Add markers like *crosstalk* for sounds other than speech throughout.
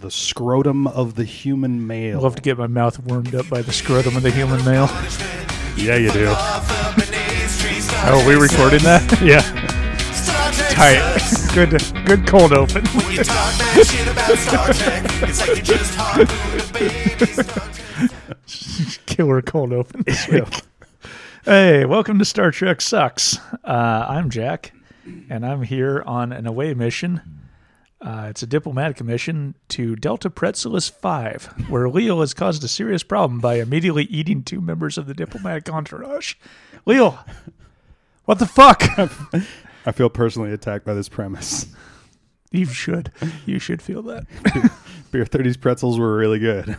The scrotum of the human male. I love to get my mouth warmed up by the scrotum of the human male. yeah, you do. Oh, are we recording that? *laughs* Yeah. Tight. Good, good cold open. Killer cold open this week. Hey, welcome to Star Trek Sucks. Uh, I'm Jack, and I'm here on an away mission. Uh, it's a diplomatic mission to Delta Pretzelis 5, where Leo has caused a serious problem by immediately eating two members of the diplomatic entourage. Leo, what the fuck? *laughs* I feel personally attacked by this premise. You should. You should feel that. *laughs* Beer 30's pretzels were really good.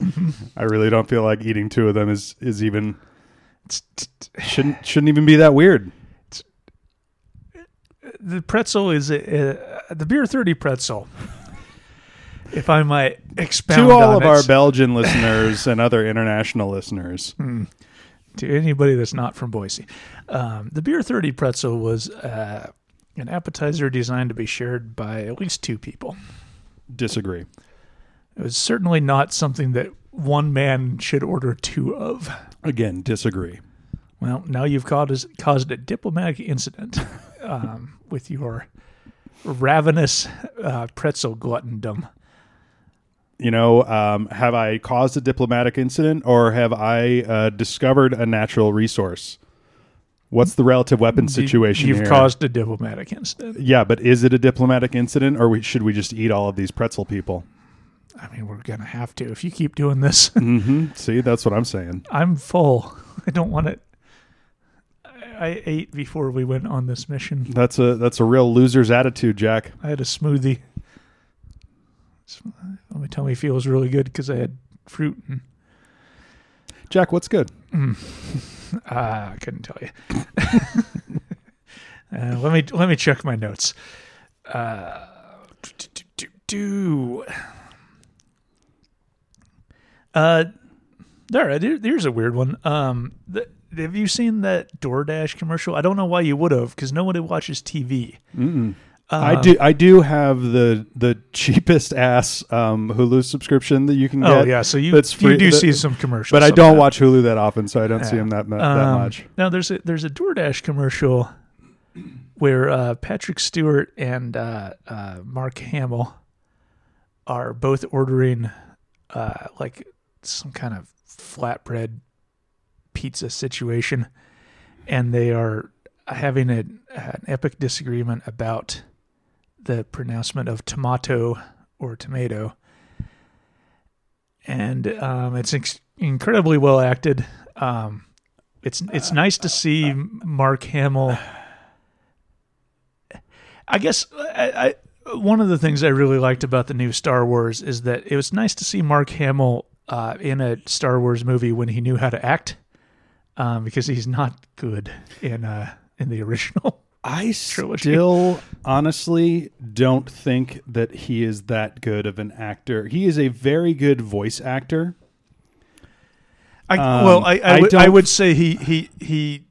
*laughs* I really don't feel like eating two of them is is even shouldn't shouldn't even be that weird. The pretzel is a, a, the beer 30 pretzel. If I might expound to all of it, our Belgian *laughs* listeners and other international listeners. to anybody that's not from Boise, um, the beer 30 pretzel was uh, an appetizer designed to be shared by at least two people. Disagree. It was certainly not something that one man should order two of. Again, disagree. Well, now you've caused caused a diplomatic incident *laughs* um, with your ravenous uh, pretzel gluttondom. You know, um, have I caused a diplomatic incident or have I uh, discovered a natural resource? What's the relative weapon situation You've here? caused a diplomatic incident. yeah, but is it a diplomatic incident or we, should we just eat all of these pretzel people? I mean, we're gonna have to if you keep doing this. hmm *laughs* See, that's what I'm saying. I'm full. *laughs* I don't want it. I, ate before we went on this mission. That's a that's a real loser's attitude, Jack. I had a smoothie. Let me tell me, it feels really good because I had fruit. And, Jack, what's good? *laughs* ah, I couldn't tell you. *laughs* uh, let me let me check my notes. Uh, do, do, do, do. Uh, there, there- there's a weird one. Um, the, have you seen that DoorDash commercial? I don't know why you would have, because nobody watches TV. I do I do have the the cheapest ass um, Hulu subscription that you can get. Oh yeah, so you that's you do that- see some commercials, But I don't watch Hulu that often, so I don't see them that, that Um, much. Now there's a there's a DoorDash commercial where uh, Patrick Stewart and uh, uh, Mark Hamill are both ordering uh, like some kind of flatbread pizza situation, and they are having a, an epic disagreement about the pronouncement of tomato or tomato. And um, it's ex- incredibly well acted. Um, it's it's nice to see Mark Hamill. I guess I, I, one of the things I really liked about the new Star Wars is that it was nice to see Mark Hamill uh, in a Star Wars movie when he knew how to act, um, because he's not good in uh, in the original. *laughs* I trilogy. still honestly don't think that he is that good of an actor. He is a very good voice actor. I, Um, well, I I, I would, I would say he he he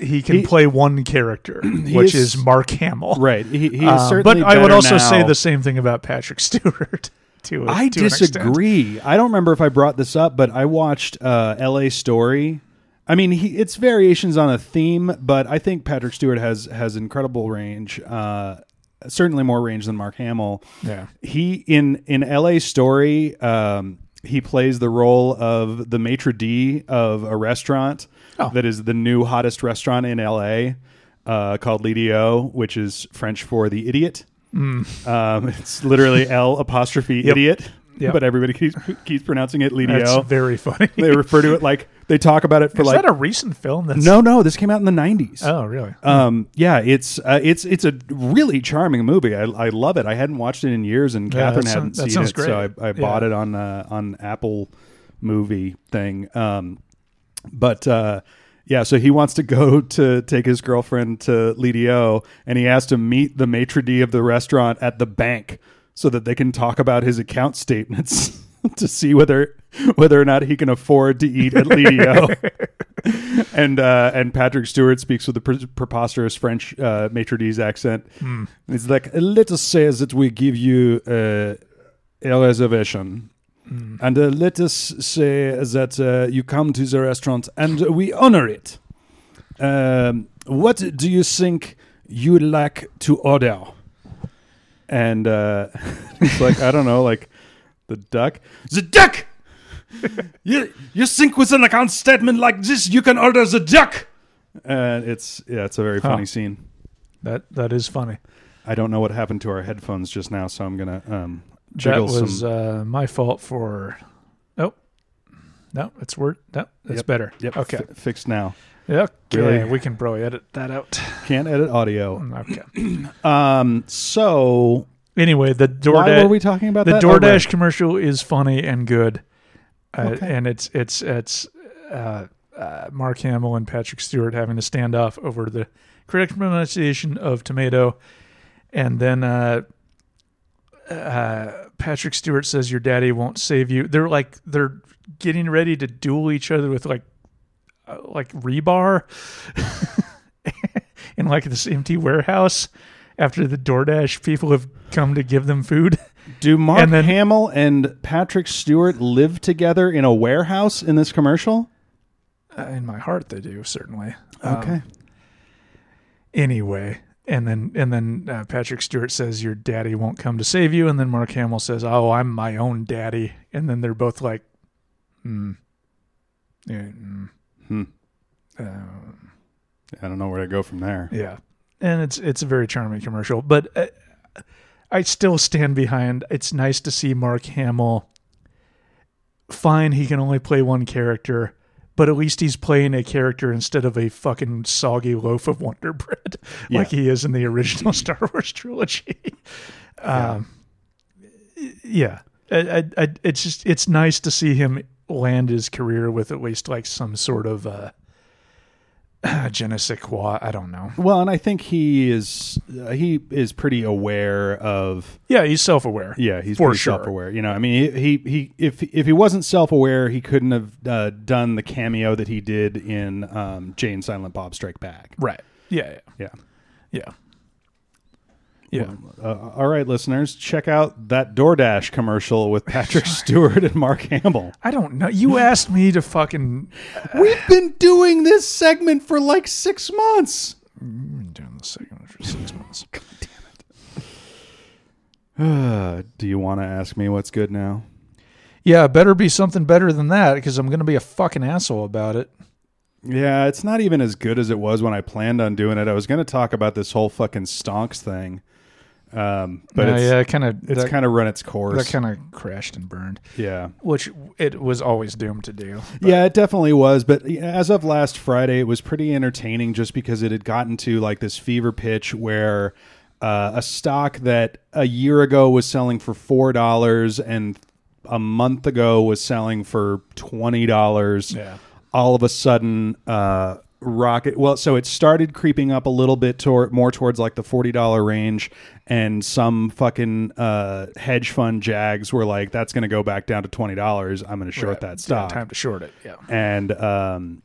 he can He- play one character, *clears throat* which is- is, Mark Hamill. Right. He, he is Um, certainly but I would also say the same thing about Patrick *laughs* Stewart. To, a- I to disagree. I don't remember if I brought this up, but I watched uh, L.A. Story. I mean, he, it's variations on a theme, but I think Patrick Stewart has has incredible range. Uh, certainly more range than Mark Hamill. Yeah. He in in L.A. Story, um, he plays the role of the maitre d of a restaurant Oh. that is the new hottest restaurant in L.A. Uh, called Lidio, which is French for the idiot. Um, it's literally L apostrophe Yep. idiot, Yep. but everybody keeps, keeps pronouncing it That's Lidio. very funny. They refer to it like they talk about it for Is like that a recent film? That's no, no. This came out in the nineties. Oh, really? Um, yeah, it's uh, it's it's a really charming movie. I, I love it. I hadn't watched it in years, and Yeah, Catherine hadn't sound- that seen sounds it, so I. I bought Yeah. it on uh, on Apple movie thing. Um, but uh, yeah, so he wants to go *laughs* to take his girlfriend to Lidio, and he has to meet the maitre d of the restaurant at the bank so that they can talk about his account statements. *laughs* to see whether whether or not he can afford to eat at Lidio. *laughs* and uh, and Patrick Stewart speaks with a pre- preposterous French uh, maitre d's accent. It's like let us say that we give you uh, a reservation. And uh, let us say that uh, you come to the restaurant and we honor it. Um, what do you think you would like to order? And uh, *laughs* it's like, I don't know, like the duck. The duck! you, you think with an account statement like this, you can order the duck! And it's, yeah, it's a very funny Huh. scene. That that is funny. I don't know what happened to our headphones just now, so I'm going to um, jiggle That was some. uh, my fault for. Nope. No, it's word. No, it's Yep. better. Yep, Okay. fi- fixed now. Okay. Really? We can probably edit that out. Can't edit audio. Okay. *clears throat* Um, so Anyway, the DoorDash. why were we talking about the that? DoorDash commercial is funny and good, uh, Okay. and it's it's it's uh, uh, Mark Hamill and Patrick Stewart having to stand off over the correct pronunciation of tomato, and then uh, uh, Patrick Stewart says your daddy won't save you. They're like they're getting ready to duel each other with like uh, like rebar *laughs* in like this empty warehouse after the DoorDash people have come to give them food. Do Mark And then- Hamill and Patrick Stewart live together in a warehouse in this commercial? Uh, in my heart, they do certainly. Um, Okay. anyway, and then and then uh, Patrick Stewart says your daddy won't come to save you, and then Mark Hamill says, "Oh, I'm my own daddy," and then they're both like, "Hmm, yeah, mm, Hmm. uh, I don't know where to go from there. yeah," and it's it's a very charming commercial, but uh, I still stand behind. It's nice to see Mark Hamill. Fine, he can only play one character. But at least he's playing a character instead of a fucking soggy loaf of Wonder Bread, Yeah. like he is in the original *laughs* Star Wars trilogy. Um, yeah, I, I, I, it's just it's nice to see him land his career with at least like some sort of uh, *clears throat* je ne sais quoi. I don't know. Well, and I think he is uh, he is pretty aware of Yeah, he's self aware. yeah he's For pretty sure. self-aware. You know, I mean, he he if if he wasn't self-aware, he couldn't have uh, done the cameo that he did in um, Jay and Silent Bob Strike Back. Right. Yeah. Yeah. Yeah. Yeah. Uh, all right, listeners, check out that DoorDash commercial with Patrick *laughs* Stewart and Mark Hamill. I don't know. You asked me to fucking. *laughs* We've been doing this segment for like six months. I've been doing this segment for six months. *laughs* God damn it. Uh, *sighs* do you want to ask me what's good now? Yeah, better be something better than that because I'm going to be a fucking asshole about it. Yeah, it's not even as good as it was when I planned on doing it. I was going to talk about this whole fucking stonks thing, um, but Uh, it's yeah, kind of. it's kind of run its course. that kind of crashed and burned, yeah, which it was always doomed to do. yeah, it definitely was. But as of last Friday, it was pretty entertaining just because it had gotten to like this fever pitch where uh, a stock that a year ago was selling for four dollars and a month ago was selling for twenty dollars. Yeah. all of a sudden uh rocket well so it started creeping up a little bit toward more towards like the $40 range and some fucking uh hedge fund jags were like that's going to go back down to $20 i'm going to short Right. that Yeah, stock time to short it. Yeah. and um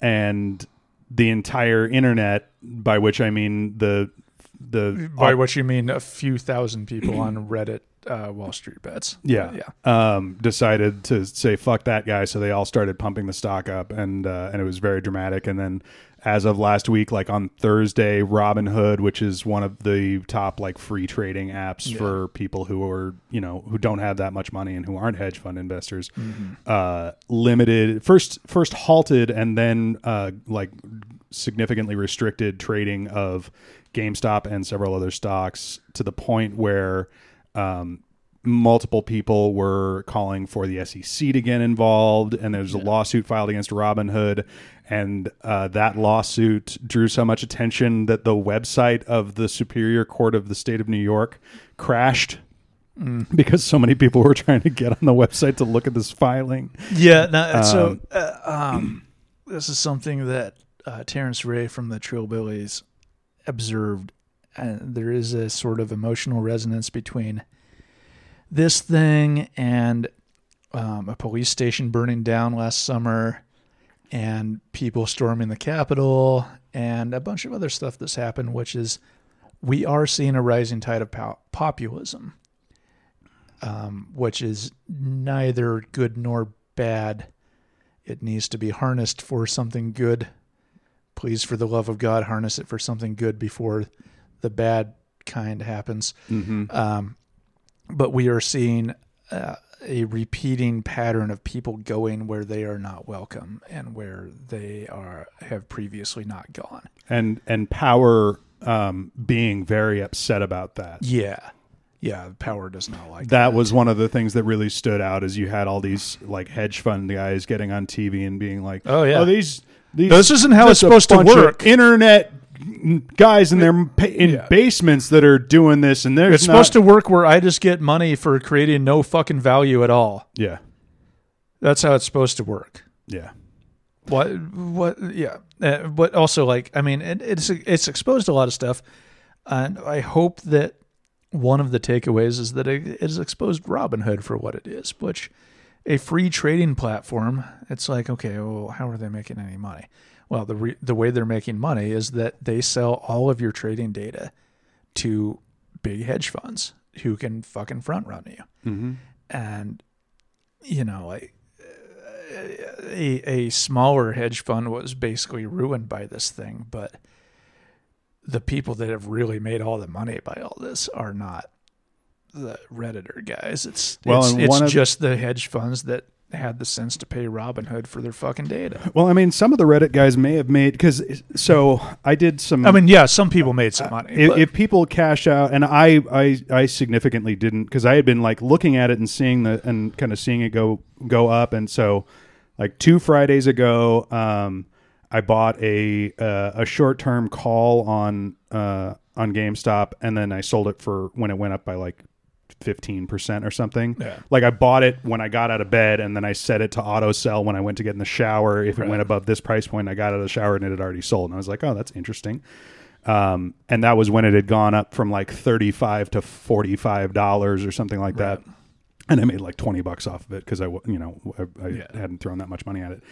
and the entire internet by which i mean the the By what you mean, a few thousand people *clears throat* on Reddit, uh, Wall Street bets. Yeah. Yeah. Um, decided to say fuck that guy, so they all started pumping the stock up, and uh, and it was very dramatic. And then, as of last week, like on Thursday, Robinhood, which is one of the top like free trading apps Yeah. for people who are you know who don't have that much money and who aren't hedge fund investors, uh, limited first first halted and then uh, like significantly restricted trading of GameStop and several other stocks to the point where um, multiple people were calling for the SEC to get involved, and there's a lawsuit filed against Robinhood, and uh, that lawsuit drew so much attention that the website of the Superior Court of the State of New York crashed. Because so many people were trying to get on the website to look at this filing. Yeah. No, so Um, uh, um, this is something that uh, Tarence Ray from the Trillbillies observed. And there is a sort of emotional resonance between this thing and um, a police station burning down last summer, and people storming the Capitol, and a bunch of other stuff that's happened, which is we are seeing a rising tide of populism, um, which is neither good nor bad. It needs to be harnessed for something good. Please, for the love of God, harness it for something good before the bad kind happens. Mm-hmm. Um, but we are seeing uh, a repeating pattern of people going where they are not welcome and where they are have previously not gone. And and power um, being very upset about that. Yeah, yeah. Power does not like That was one of the things that really stood out as you had all these like hedge fund guys getting on TV and being like, Oh, yeah. these these This isn't how it's supposed to work." Internet guys in their in Yeah. basements that are doing this, and there's It's supposed to work where I just get money for creating no fucking value at all. yeah, That's how it's supposed to work. yeah, What? What? Yeah. Uh, but also, like, I mean, it, it's it's exposed a lot of stuff, and I hope that one of the takeaways is that it has exposed Robinhood for what it is, which a free trading platform. It's like, okay, well, how are they making any money? Well, the re- the way they're making money is that they sell all of your trading data to big hedge funds who can fucking front run you mm-hmm. and you know like a, a smaller hedge fund was basically ruined by this thing but the people that have really made all the money by all this are not the redditor guys it's Well, it's, it's just the hedge funds that had the sense to pay Robinhood for their fucking data. Well, I mean, some of the Reddit guys may have made because so I did some. I mean, yeah, some people made some money. if, if people cash out and i i i significantly didn't because i had been like looking at it and seeing the and kind of seeing it go go up and so like two fridays ago um i bought a uh, a short term call on uh on gamestop and then i sold it for when it went up by like 15% or something. Yeah. like i bought it when i got out of bed and then i set it to auto sell when i went to get in the shower. If it Right. went above this price point i got out of the shower and it had already sold. And i was like oh that's interesting. Um, and that was when it had gone up from like 35 to 45 dollars or something like that. And i made like 20 bucks off of it because i you know i, I Yeah. hadn't thrown that much money at it.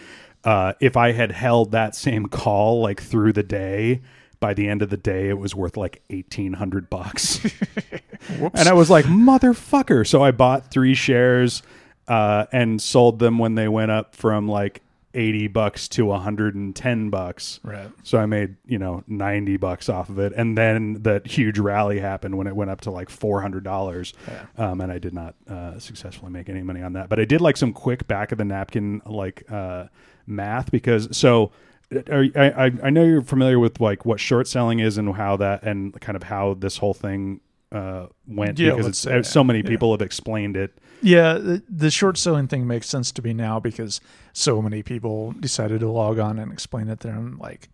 Uh, if i had held that same call like through the day by the end of the day it was worth like 1800 bucks *laughs* and i was like motherfucker so i bought three shares uh, and sold them when they went up from like 80 bucks to 110 bucks right. so I made, you know, 90 bucks off of it. And then that huge rally happened when it went up to like $400. Yeah. Um, and I did not uh, successfully make any money on that. But I did like some quick back of the napkin, like uh, math because so. Are, I, I I know you're familiar with like what short selling is and how that and kind of how this whole thing uh, went Yeah, because it's, so many Yeah. people have explained it. Yeah, the, the short selling thing makes sense to me now because so many people decided to log on and explain it there. I'm like,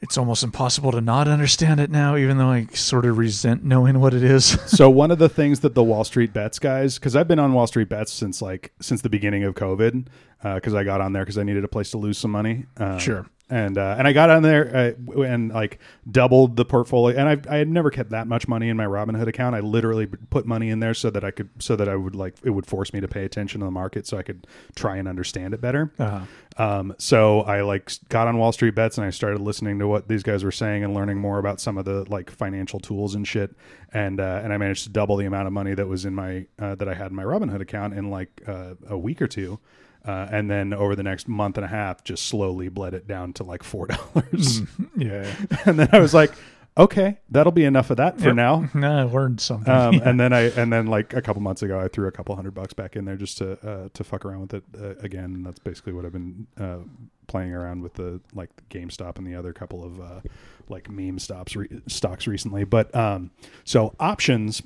it's almost impossible to not understand it now, even though I sort of resent knowing what it is. *laughs* so one of the things that the Wall Street Bets guys, because I've been on Wall Street Bets since like since the beginning of COVID, because I got on there because I needed a place to lose some money. Um, Sure. And uh, and I got on there uh, and like doubled the portfolio, and I I had never kept that much money in my Robinhood account. I literally put money in there so that I could so that I would like it would force me to pay attention to the market so I could try and understand it better. Uh-huh. Um, so I like got on Wall Street Bets and I started listening to what these guys were saying and learning more about some of the like financial tools and shit. And uh, and I managed to double the amount of money that was in my uh, that I had in my Robinhood account in like uh, a week or two. Uh, and then over the next month and a half, just slowly bled it down to like four *laughs* dollars. Yeah. *laughs* and then I was like, okay, that'll be enough of that for Yep. now. No, *laughs* I learned something. Um, Yeah. and then I and then like a couple months ago, I threw a couple hundred bucks back in there just to uh, to fuck around with it uh, again. And that's basically what I've been uh, playing around with the like the GameStop and the other couple of uh, like meme stops re- stocks recently. But um, so options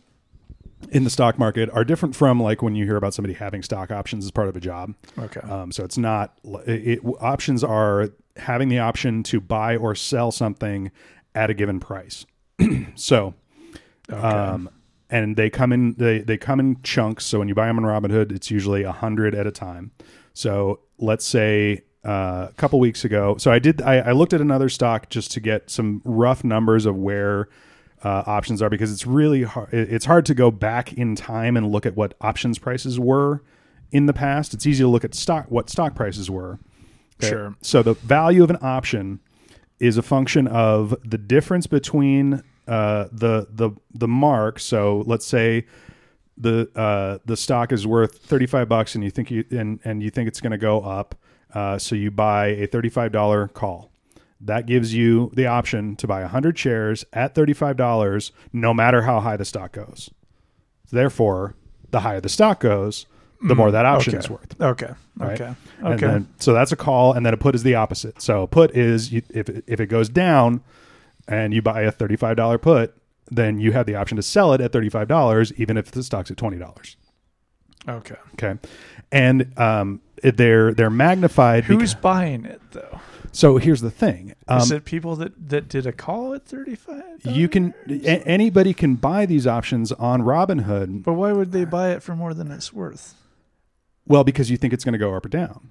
in the stock market are different from like when you hear about somebody having stock options as part of a job. okay. Um, so it's not it, it, options are having the option to buy or sell something at a given price. *clears throat* so okay. um, and they come in they, they come in chunks. So when you buy them on Robinhood, it's usually a hundred at a time. So let's say uh, a couple weeks ago. So I did I, I looked at another stock just to get some rough numbers of where uh, options are because it's really hard. It's hard to go back in time and look at what options prices were in the past, it's easy to look at stock what stock prices were. Okay? Sure. So the value of an option is a function of the difference between uh, the the the mark. So let's say the uh, the stock is worth thirty five bucks, and you think you and and you think it's going to go up. Uh, so you buy a thirty five dollar call. That gives you the option to buy hundred shares at thirty five dollars, no matter how high the stock goes. Therefore, the higher the stock goes, the more that option okay. is worth. Okay. Right? Okay. And Okay. then, so that's a call, and then a put is the opposite. So a put is you, if it- if it goes down, and you buy a thirty five dollar put, then you have the option to sell it at thirty five dollars, even if the stock's at twenty dollars. okay. Okay, and um, they're they're magnified. Who's beca- buying it though? So here's the thing. Um, Is it people that that did a call at thirty five? you can a- anybody can buy these options on Robinhood. But why would they buy it for more than it's worth? Well, because you think it's going to go up or down.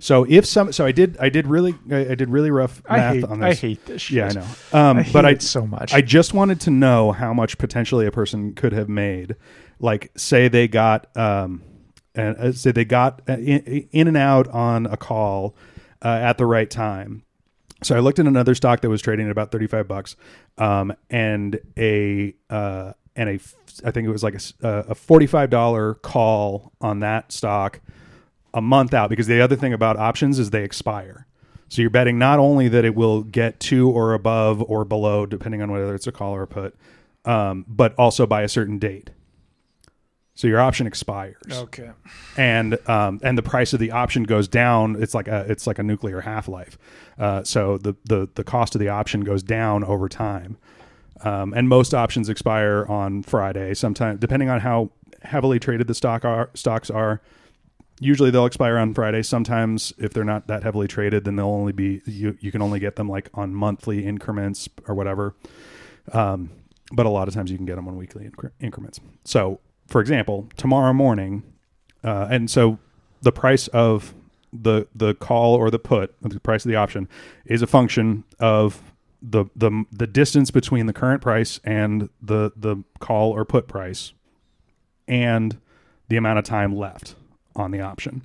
So if some, so I did, I did really, I, did really rough math hate. on this. I hate this shit. Yeah, I know. Um, I hate but I, it so much. I just wanted to know how much potentially a person could have made. Like, say they got, um, and uh, say they got uh, in, in and out on a call uh, at the right time. So I looked at another stock that was trading at about thirty-five bucks, um, and a uh, and a I think it was like a, uh, a forty-five dollar call on that stock a month out because the other thing about options is they expire. So you're betting not only that it will get to or above or below, depending on whether it's a call or a put, um, but also by a certain date. So your option expires, okay. and um, and the price of the option goes down. It's like a it's like a nuclear half life. Uh, so the, the the cost of the option goes down over time, um, and most options expire on Friday. Sometimes, depending on how heavily traded the stock are stocks are, usually they'll expire on Friday. Sometimes, if they're not that heavily traded, then they'll only be you. You can only get them like on monthly increments or whatever. Um, but a lot of times you can get them on weekly incre- increments. So, for example, tomorrow morning, uh, and so the price of the the call or the put, the price of the option, is a function of the the the distance between the current price and the the call or put price, and the amount of time left on the option.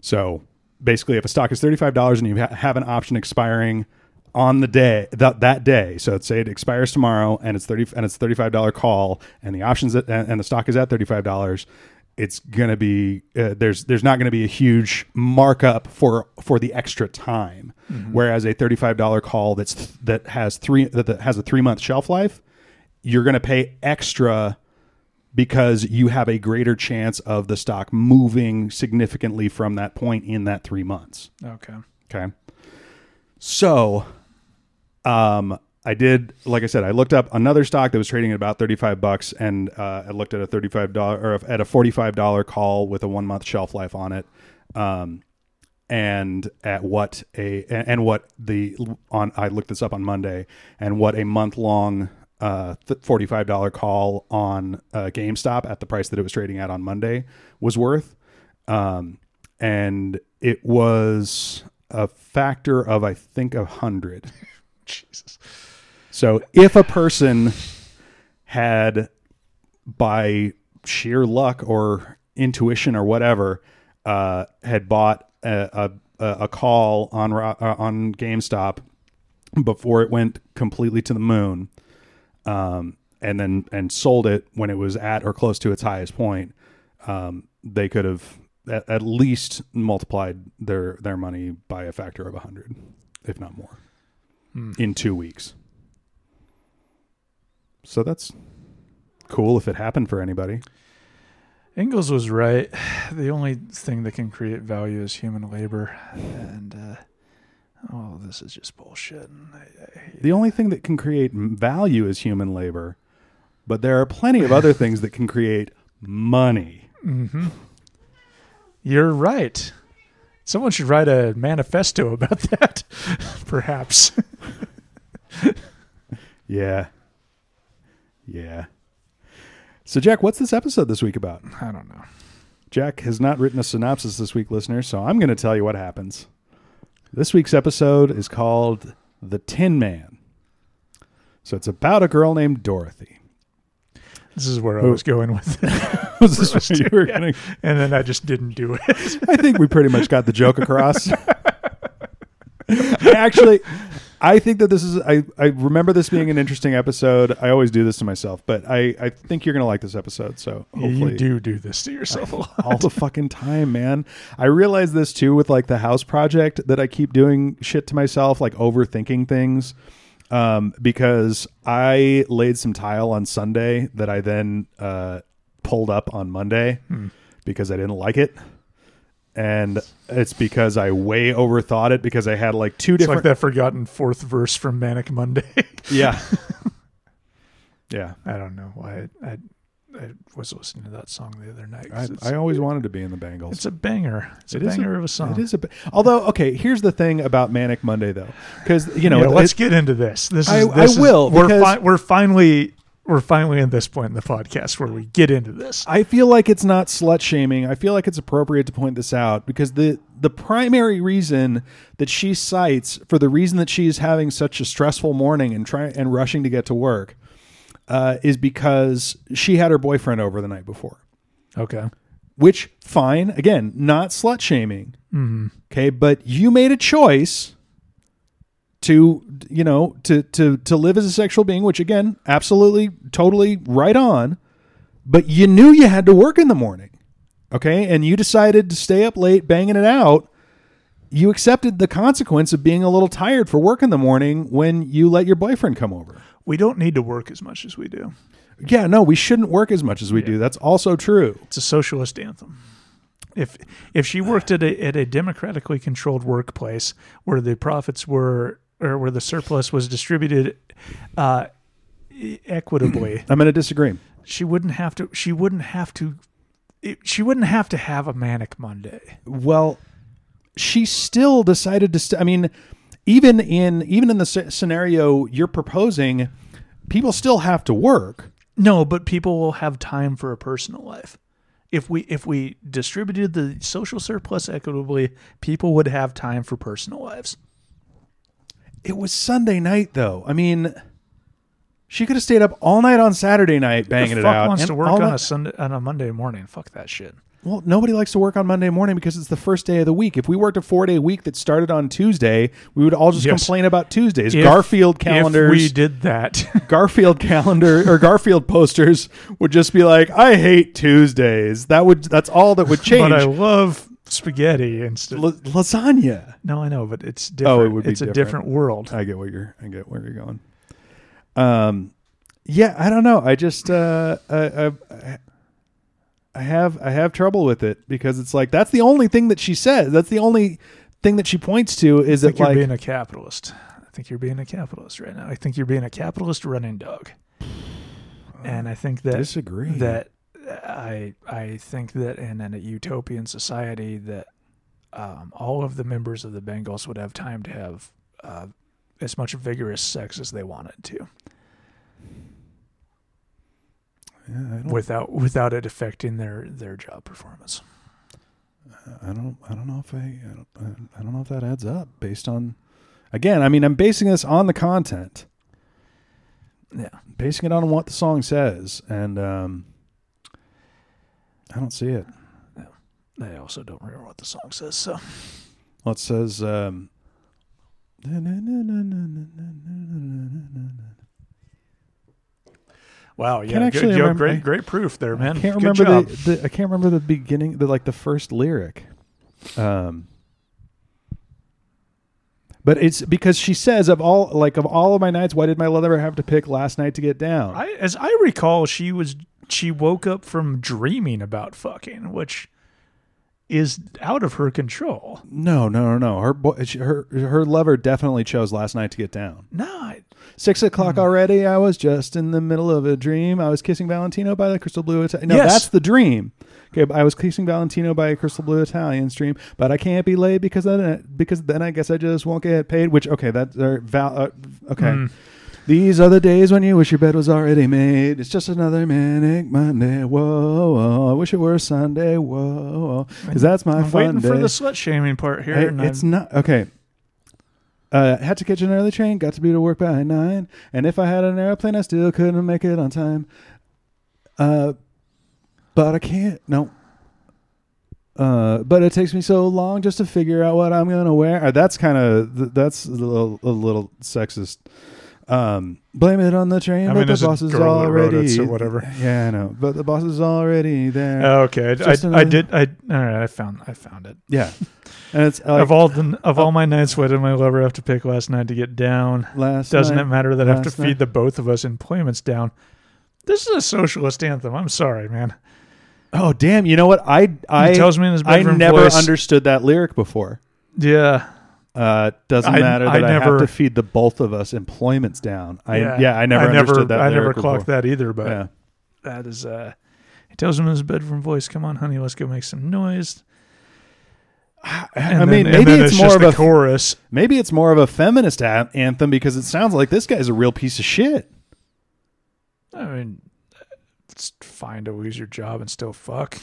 So basically, if a stock is thirty five dollars and you ha- have an option expiring on the day that that day, so let's say it expires tomorrow and it's thirty and it's thirty five dollar call, and the options and and the stock is at thirty five dollars. It's gonna be uh, there's there's not gonna be a huge markup for for the extra time, whereas a thirty five dollar call that's that has three that, that has a three month shelf life, you're gonna pay extra because you have a greater chance of the stock moving significantly from that point in that three months. Okay. Okay. So, um, I did, like I said, I looked up another stock that was trading at about 35 bucks and, uh, I looked at a $35 or at a $45 call with a one month shelf life on it. Um, and at what a, and what the, on, I looked this up on Monday and what a month long, uh, $45 call on, uh, GameStop at the price that it was trading at on Monday was worth. Um, and it was a factor of I think a hundred. Jesus. So if a person had, by sheer luck or intuition or whatever, uh, had bought a, a, a call on uh, on GameStop before it went completely to the moon, um, and then and sold it when it was at or close to its highest point, um, they could have at, least multiplied their their money by a factor of hundred, if not more, in two weeks. So that's cool if it happened for anybody. Engels was right. *sighs* The only thing that can create value is human labor, and uh, oh, this is just bullshit. And I, I The only thing that can create value is human labor, but there are plenty of other *laughs* things that can create money. Mm-hmm. You're right. Someone should write a manifesto about that, *laughs* perhaps. Yeah. Yeah. So, Jack, what's this episode this week about? I don't know. Jack has not written a synopsis this week, listener, so I'm going to tell you what happens. This week's episode is called The Tin Man. So, it's about a girl named Dorothy. This is where I was going with it. *laughs* Was this what you were yeah. gonna- and then I just didn't do it. I think we pretty much got the joke across. I actually, I think that this is. I I remember this being an interesting episode. I always do this to myself, but I I think you're gonna like this episode. So hopefully, you do do this to yourself a lot. all the fucking time, man. I realize this too with like the house project that I keep doing shit to myself, like overthinking things. Um, because I laid some tile on Sunday that I then uh, pulled up on Monday because I didn't like it. And it's because I way overthought it because I had like two It's different. like that forgotten fourth verse from Manic Monday. Yeah. *laughs* yeah. I don't know why I, I, I was listening to that song the other night. I, I always wanted to be in the Bangles. it's a banger. It's It a is banger of a song. It is a. Although, okay, here's the thing about Manic Monday, though, because you know, Yeah, let's it- get into this. This is. I- this I is- will, We're fi- we're finally we're finally at this point in the podcast where we get into this. I feel like it's not slut shaming. I feel like it's appropriate to point this out because the the primary reason that she cites for the reason that she's having such a stressful morning and trying and rushing to get to work uh, is because she had her boyfriend over the night before. Okay. Which fine, again, not slut shaming. Okay, but you made a choice to you know to to to live as a sexual being, which again, absolutely, totally right on. But you knew you had to work in the morning, okay, and you decided to stay up late banging it out. You accepted the consequence of being a little tired for work in the morning when you let your boyfriend come over. We don't need to work as much as we do. Yeah, no, we shouldn't work as much as we do. That's also true. It's a socialist anthem. If if she worked at a at a democratically controlled workplace where the profits were or where the surplus was distributed uh, equitably, *clears throat* I'm going to disagree. she wouldn't have to. She wouldn't have to. It, she wouldn't have to have a manic Monday. Well, she still decided to. St- I mean, even in even in the scenario you're proposing, people still have to work. No, but people will have time for a personal life. If we if we distributed the social surplus equitably, people would have time for personal lives. It was Sunday night, though. I mean, she could have stayed up all night on Saturday night banging it the fuck out. wants and to work on a Sunday on a Monday morning? Fuck that shit. Well, nobody likes to work on Monday morning because it's the first day of the week. If we worked a four day week that started on Tuesday, we would all just Yes. complain about Tuesdays. If- Garfield calendars. If we did that, *laughs* Garfield calendar or Garfield posters would just be like, "I hate Tuesdays." That would that's all that would change. *laughs* but I love spaghetti instead. La- lasagna. no, I know, but it's different. Oh, it would be it's a different. different world. I get what you're. I get where you're going. Um, yeah, I don't know. I just uh, I, I, I have I have trouble with it because it's like that's the only thing that she says. That's the only thing that she points to is I think that you're like being a capitalist. I think you're being a capitalist right now. I think you're being a capitalist running dog. And I think that disagree. that I I think that in a utopian society that um, all of the members of the Bangles would have time to have uh, as much vigorous sex as they wanted to, Yeah, without without it affecting their their job performance. I don't I don't know if I I don't, I don't know if that adds up based on. Again, I mean, I'm basing this on the content. Yeah, basing it on what the song says, and um, I don't see it. I also don't remember what the song says. So Well, it says. Um, wow, yeah, Can't good, remember- great great proof there, man. I can't Good remember job. the, the. I can't remember the beginning. The like the first lyric. Um. But it's because she says of all like of all of my nights, why did my lover have to pick last night to get down? I, as I recall, she was she woke up from dreaming about fucking, which is out of her control. no, no, no, no. Her boy, her her lover definitely chose last night to get down. No, I, Six o'clock Hmm. already. I was just in the middle of a dream. I was kissing Valentino by the crystal blue. No, Yes. that's the dream. Okay, but I was kissing Valentino by a crystal blue Italian stream, but I can't be late because then because then I guess I just won't get paid. Which okay, that's uh, val. Uh, okay, Mm. these are the days when you wish your bed was already made. It's just another manic Monday. Whoa, whoa I wish it were Sunday. Whoa, because that's my I'm fun waiting day. for the slut shaming part here. Hey, and it's I'm- not okay. Uh, had to catch an early train, got to be to work by nine, and if I had an airplane, I still couldn't make it on time. Uh, but I can't. No. Uh, but it takes me so long just to figure out what I'm gonna wear. Uh, that's kind of that's a little, a little sexist. Um, blame it on the train, I but mean, the boss is girl that wrote it, already so whatever. *laughs* Yeah, I know, but the boss is already there. Oh, okay, I, I, I did. I all right. I found. I found it. yeah, and it's *laughs* like of all the of all my nights, what did my lover have to pick last night to get down? last. Doesn't night, it matter that I have to feed night. the both of us employments down? This is a socialist anthem. I'm sorry, man. Oh damn! You know what? I I he tells me in his I never voice. understood that lyric before. yeah, Uh, doesn't I- matter I that I, have never- to feed the both of us employments down. I yeah, yeah, I never understood that. I never clocked before. that either. But Yeah. that is. uh He tells him in his bedroom voice, "Come on, honey, let's go make some noise." I mean, then- maybe it's, it's more of a chorus. maybe it's more of a feminist anthem because it sounds like this guy's a real piece of shit. I mean, it's fine to lose your job and still fuck.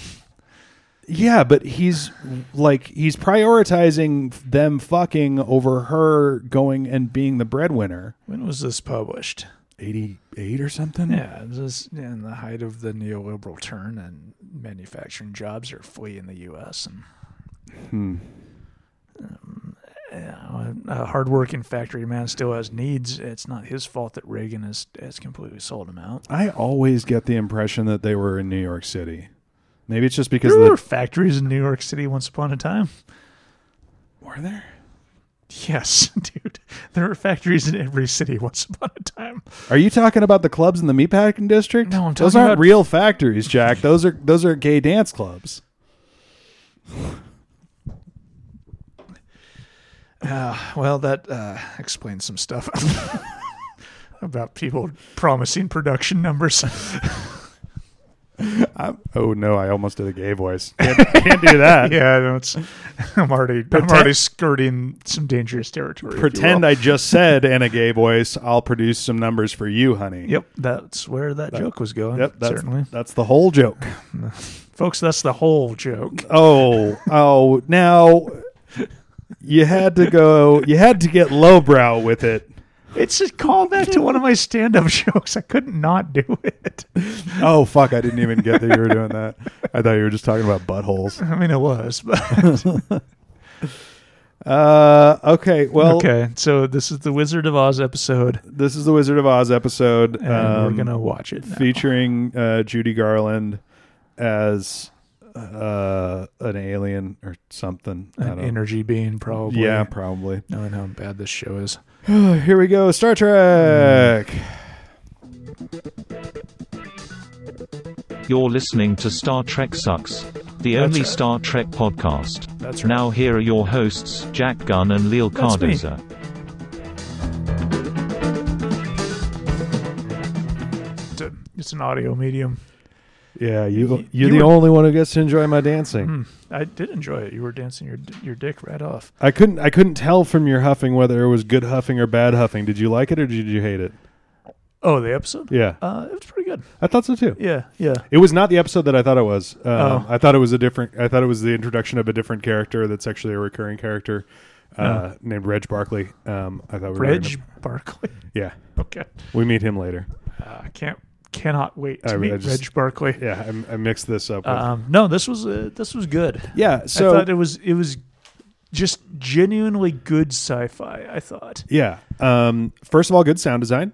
Yeah, but he's like he's prioritizing them fucking over her going and being the breadwinner. When was this published? Eighty eight or something. Yeah, this is in the height of the neoliberal turn, and manufacturing jobs are fleeing the U.S. and Hmm. you know, a hardworking factory man still has needs. It's not his fault that Reagan has has completely sold him out. I always get the impression that they were in New York City. Maybe it's just because There of were factories in New York City once upon a time. were there. Yes, *laughs* dude. There were factories in every city once upon a time. Are you talking about the clubs in the meatpacking district? No, I'm Those talking aren't about- real factories, Jack. Those are those are gay dance clubs. *sighs* Uh, well, that uh, explains some stuff *laughs* about people promising production numbers. *laughs* *laughs* I'm, oh no, I almost did a gay voice. *laughs* Can't, can't do that. yeah, no, it's. *laughs* I'm already. I'm already skirting some dangerous territory. Pretend. I just said in a gay voice, I'll produce some numbers for you, honey. Yep, that's where that, That- joke was going. Yep, that's certainly, that's the whole joke. folks. That's the whole joke. Oh, oh, now you had to go. You had to get lowbrow with it. It's a callback to one of my stand-up *laughs* jokes. I couldn't not do it. Oh fuck! I didn't even get that you were doing that. I thought you were just talking about buttholes. I mean, it was, but *laughs* Uh, okay. Well, okay. So this is the Wizard of Oz episode, this is the Wizard of Oz episode. and we're um, gonna watch it. Now. featuring uh, Judy Garland as uh, an alien or something. I An don't- energy being, probably. Yeah, probably. knowing how bad this show is. *sighs* Here we go. Star Trek. You're listening to Star Trek Sucks, the That's only right. Star Trek podcast. That's right. Now here are your hosts, Jack Gunn and Leal That's me. Cardoza. It's, it's an audio medium. Yeah, you. You- You're you the were- only one who gets to enjoy my dancing. Hmm. I did enjoy it. You were dancing your your dick right off. I couldn't. I couldn't tell from your huffing whether it was good huffing or bad huffing. Did you like it or did you hate it? Oh, the episode? Yeah, Uh, it was pretty good. I thought so too. Yeah, yeah. It was not the episode that I thought it was. Um, Oh. I thought it was a different. I thought it was the introduction of a different character that's actually a recurring character uh, named Reg Barclay. Um, I thought we were Reg gonna- Barclay. yeah, *laughs* Okay. we meet him later. Uh, I can't cannot wait to I- meet I just- Reg Barclay. Yeah, I, I mixed this up. Um, no, this was uh, this was good. yeah, so I thought it was it was just genuinely good sci-fi. I thought. yeah. Um, first of all, good sound design.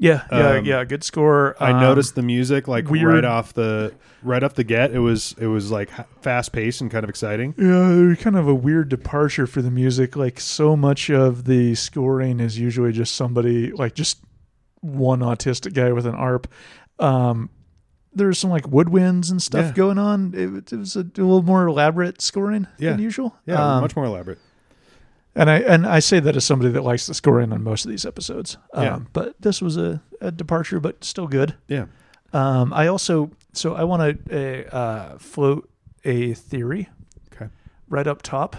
Yeah, yeah, Um, yeah. Good score. I Um, noticed the music like weird- right off the right off the get. It was it was like fast paced and kind of exciting. Yeah, kind of a weird departure for the music. Like so much of the scoring is usually just somebody like just one autistic guy with an ARP. Um, there's some like woodwinds and stuff Yeah. going on. It, it was a, a little more elaborate scoring Yeah. than usual. Yeah, Um, much more elaborate. and I and I say that as somebody that likes the scoring on most of these episodes. Um, Yeah. But this was a, a departure, but still good. Yeah. Um, I also so I want to uh, float a theory. Okay. Right up top,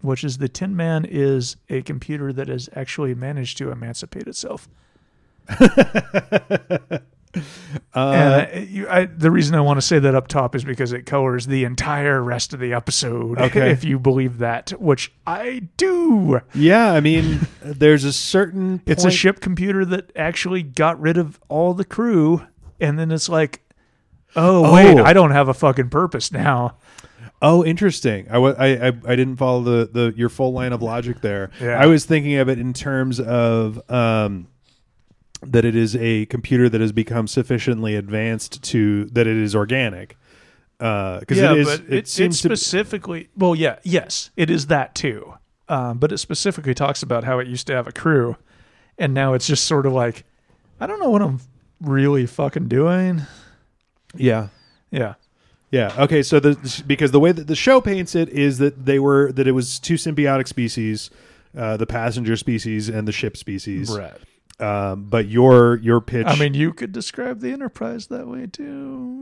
which is the Tin Man is a computer that has actually managed to emancipate itself. Uh, and I, you, I, the reason I want to say that up top is because it colors the entire rest of the episode. *laughs* Okay. If you believe that, which I do. yeah, I mean, there's a certain. It's a ship computer that actually got rid of all the crew, and then it's like, oh wait, Oh. I don't have a fucking purpose now. Oh, interesting. I, wa- I, I, I didn't follow the, the your full line of logic there. Yeah. I was thinking of it in terms of um, that it is a computer that has become sufficiently advanced to that it is organic. Because yeah, it is, but it, it, seems specifically. Well, yeah, yes, it is that too. Um, but it specifically talks about how it used to have a crew, and now it's just sort of like, I don't know what I'm really fucking doing. Yeah. Yeah, Yeah. Okay. So the because the way that the show paints it is that they were that it was two symbiotic species, uh, the passenger species and the ship species. right. Um, but your your pitch. I mean, you could describe the Enterprise that way too.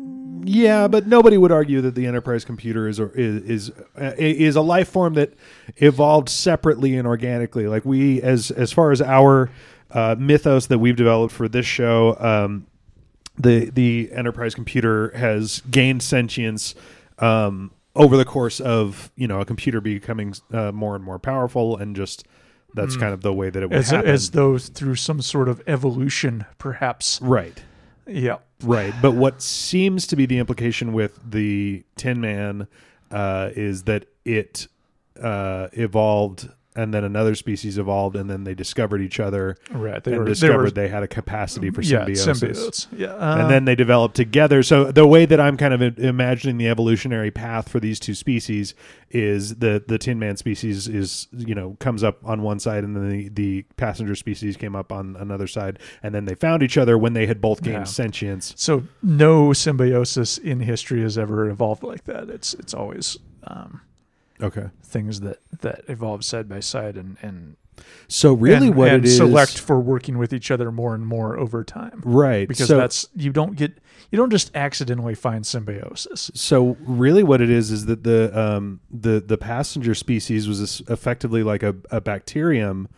Yeah, but nobody would argue that the enterprise computer is is is, uh, is a life form that evolved separately and organically. Like we, as as far as our uh, mythos that we've developed for this show, um, the the enterprise computer has gained sentience um, over the course of you know a computer becoming uh, more and more powerful, and just that's kind of the way that it would As, happen. as though through some sort of evolution, perhaps. right. Yeah. Right, but what seems to be the implication with the Tin Man uh, is that it uh, evolved, and then another species evolved, and then they discovered each other Right. They and were discovered they they, had a capacity for yeah, symbiosis. symbiotes. Yeah. uh, And then they developed together. So the way that I'm kind of imagining the evolutionary path for these two species is the the Tin Man species is you know comes up on one side, and then the, the passenger species came up on another side, and then they found each other when they had both gained Yeah. sentience. So no symbiosis in history has ever evolved like that. It's it's always um, Okay. things that that evolve side by side and and So really, and, what and it is select for working with each other more and more over time. right? Because so, that's you don't get you don't just accidentally find symbiosis. so really what it is is that the um the the passenger species was effectively like a, a bacterium,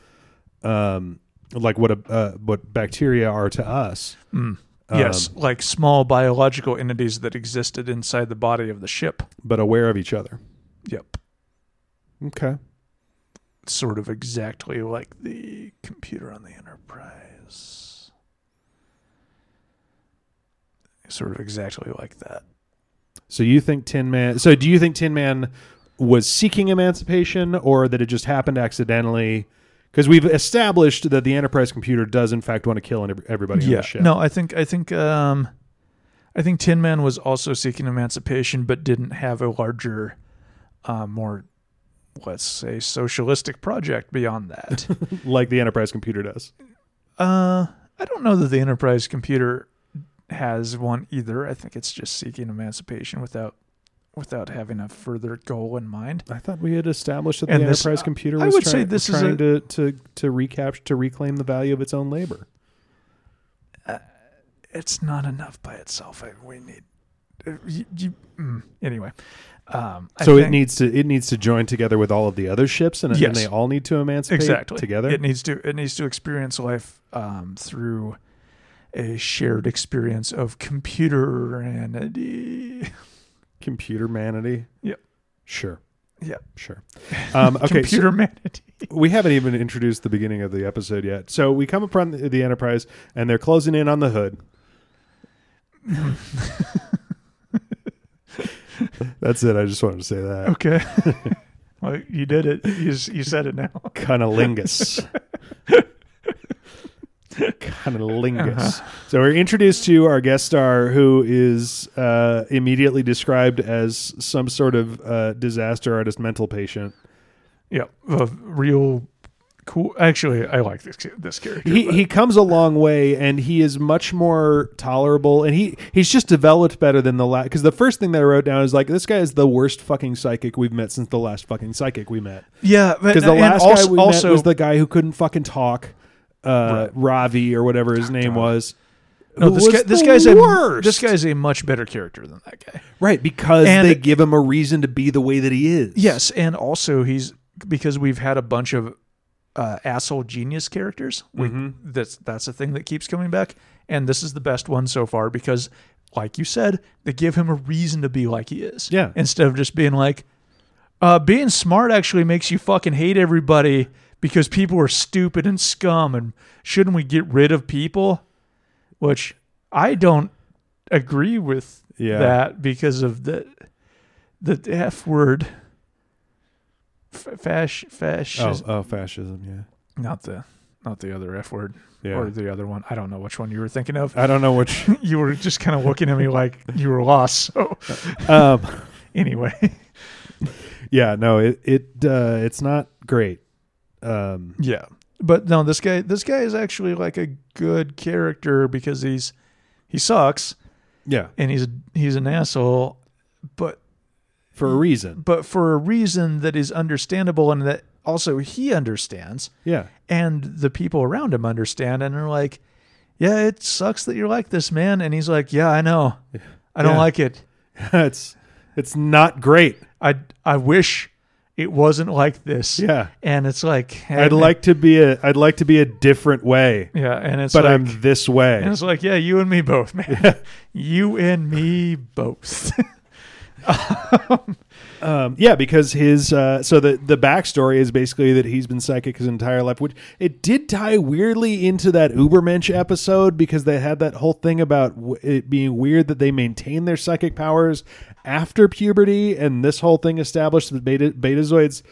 um like what a uh, what bacteria are to us. Mm. Um, yes, like small biological entities that existed inside the body of the ship. but aware of each other. Yep. Okay. Sort of exactly like the computer on the Enterprise. Sort of exactly like that. So you think Tin Man? So do you think Tin Man was seeking emancipation, or that it just happened accidentally? Because we've established that the Enterprise computer does in fact want to kill every- everybody on the ship. No, I think I think um I think Tin Man was also seeking emancipation but didn't have a larger uh, more let's say socialistic project beyond that. *laughs* like the Enterprise computer does. uh I don't know that the Enterprise computer has one either. I think it's just seeking emancipation without without having a further goal in mind. I thought we had established that And the this- Enterprise computer was I would try- say this is trying a- to to to recapture to reclaim the value of its own labor. It's not enough by itself. I, we need uh, you, you, mm, anyway. Um, So it needs to it needs to join together with all of the other ships, and, and they all need to emancipate exactly together. It needs to it needs to experience life um, through a shared experience of computeranity. Computer manity. Yep. Sure. Yep. Sure. Um, *laughs* okay. so- Computer manity. we haven't even introduced the beginning of the episode yet. So we come upon the, the Enterprise, and they're closing in on the hood. *laughs* *laughs* That's it. I just wanted to say that. Okay. *laughs* well, you did it. You you said it now. Cunnilingus. *laughs* Cunnilingus. Uh-huh. So we're introduced to our guest star, who is uh, immediately described as some sort of uh, disaster artist mental patient. Yeah, a real cool. Actually, I like this this character. He but- he comes a long way, and he is much more tolerable, and he he's just developed better than the last. Because the first thing that I wrote down is like, this guy is the worst fucking psychic we've met since the last fucking psychic we met. yeah, Because the last also, guy we also met was the guy who couldn't fucking talk, uh, Ravi or whatever his name God. was. no, this guy this guy's worst. a this guy's a much better character than that guy. right because And- they give him a reason to be the way that he is. Yes, and also he's because we've had a bunch of uh, asshole genius characters. We, Mhm. That's that's a thing that keeps coming back, and this is the best one so far because, like you said, they give him a reason to be like he is. Yeah. Instead of just being like, uh, being smart actually makes you fucking hate everybody because people are stupid and scum, and shouldn't we get rid of people? Which I don't. agree with Yeah. that because of the the F word. F- Fash, Oh, fascism. oh, fascism. Yeah. Not the, not the other F word Yeah. or the other one. I don't know which one you were thinking of. I don't know which. *laughs* you were just kind of looking at me like you were lost. So *laughs* um, *laughs* anyway, yeah. No. It. It. Uh, it's not great. Um. yeah. But no, this guy, this guy is actually like a good character because he's he sucks Yeah. and he's he's an asshole, but For a reason. but for a reason that is understandable and that also he understands Yeah. and the people around him understand and are like, yeah, it sucks that you're like this, man. And he's like, yeah, I know, I don't Yeah. like it. *laughs* it's. It's not great. I I wish it wasn't like this. Yeah. And it's like I'd like to be a. I'd like to be a different way, yeah, and it's but like, I'm this way. and it's like yeah, you and me both, man. *laughs* You and me both. *laughs* *laughs* Um, yeah, because his uh, so the the backstory is basically that he's been psychic his entire life, which it did tie weirdly into that Ubermensch episode because they had that whole thing about w- it being weird that they maintain their psychic powers after puberty, and this whole thing established that beta betazoids.